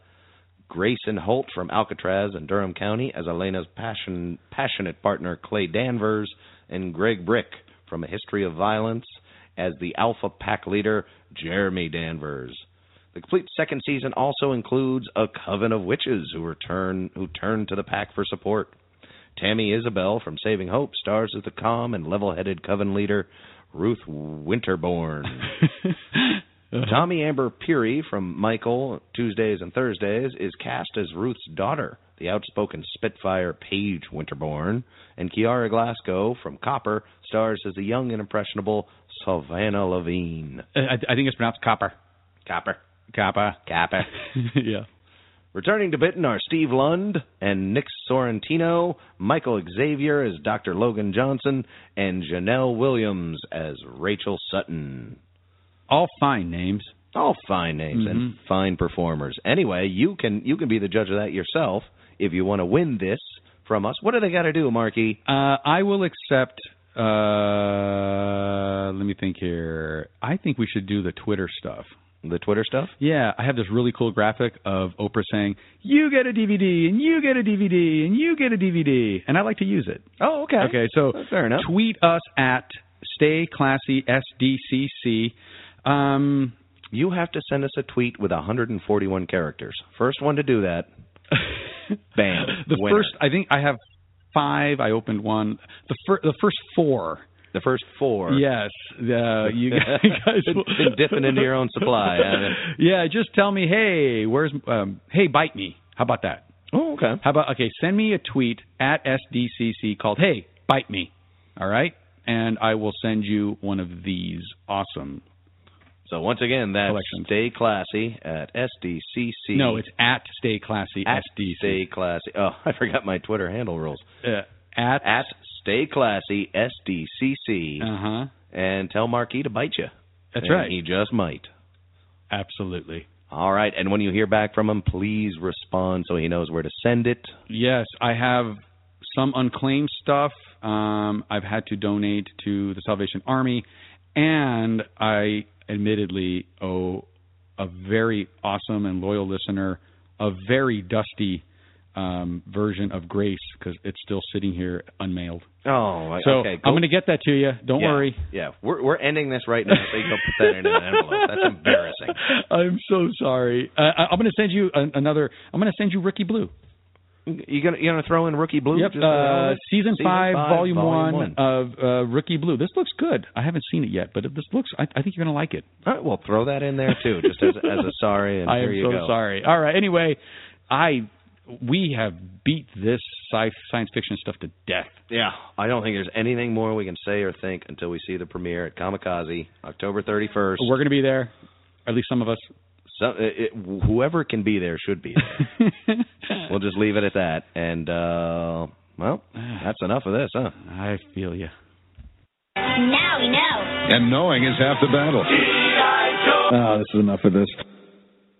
Greyston Holt from Alcatraz and Durham County as Elena's passion, passionate partner Clay Danvers, and Greg Bryk from A History of Violence as the Alpha Pack leader Jeremy Danvers. The complete second season also includes a coven of witches who return who turn to the pack for support. Tammy Isbell from Saving Hope stars as the calm and level-headed coven leader Ruth Winterbourne. Tommie-Amber Pirie from Michael Tuesdays and Thursdays is cast as Ruth's daughter, the outspoken Spitfire Paige Winterbourne, and Kiara Glasco from Copper stars as the young and impressionable Savannah Levine. I, I think it's pronounced copper. Copper. Copper. Copper. yeah. Returning to Bitten are Steve Lund and Nick Sorrentino, Michael Xavier as Dr. Logan Johnson, and Genelle Williams as Rachel Sutton. All fine names. All fine names and fine performers. Anyway, you can you can be the judge of that yourself if you want to win this from us. What do they got to do, Marky? Uh, I will accept. Uh, let me think here. I think we should do the Twitter stuff. The Twitter stuff? Yeah, I have this really cool graphic of Oprah saying, "You get a DVD, and you get a DVD, and you get a DVD," and I like to use it. Oh, okay. Okay, so fair enough. tweet us at Stay Classy SDCC. Um, You have to send us a tweet with 141 characters. First one to do that, bam. the winner. first, I think I have five. I opened one. The fir- the first four. the first four. Yes, uh, you guys will- been dipping into your own supply. yeah, just tell me, hey, where's um, hey, bite me. How about that? Oh, okay. How about okay? Send me a tweet at SDCC called "Hey, bite me." All right, and I will send you one of these awesome. So once again, that's. Stay Classy at SDCC. No, it's at Stay Classy at SDC. Stay Classy. Oh, I forgot my Twitter handle rules. Uh, at At Stay Classy SDCC. uh huh. and tell Marquis to bite you. That's And right. He just might. Absolutely. All right. And when you hear back from him, please respond so he knows where to send it. Yes, I have some unclaimed stuff. Um, I've had to donate to the Salvation Army, and I admittedly owe a very awesome and loyal listener a very dusty um, version of Grace because it's still sitting here unmailed. Oh, So okay. I'm going to get that to you. Don't yeah, worry. Yeah, we're we're ending this right now, so can put that in an envelope. That's embarrassing. I'm so sorry. Uh, I- I'm going to send you an, another. I'm going to send you Rookie Blue. You gonna you gonna throw in Rookie Blue? Yep, Just uh, uh, season, five, volume, one, one. of uh, Rookie Blue. This looks good. I haven't seen it yet, but this looks. I, I think you're going to like it. All right, well, throw that in there too, just as as a sorry. And I am so go. sorry. All right. Anyway, I we have beat this sci science fiction stuff to death. Yeah, I don't think there's anything more we can say or think until we see the premiere at Comikaze, October 31st. We're going to be there. At least some of us. So, it, it, whoever can be there should be there. we'll just leave it at that. And uh well, that's enough of this, huh? I feel you. Now we know. And knowing is half the battle. Ah, this is enough of this.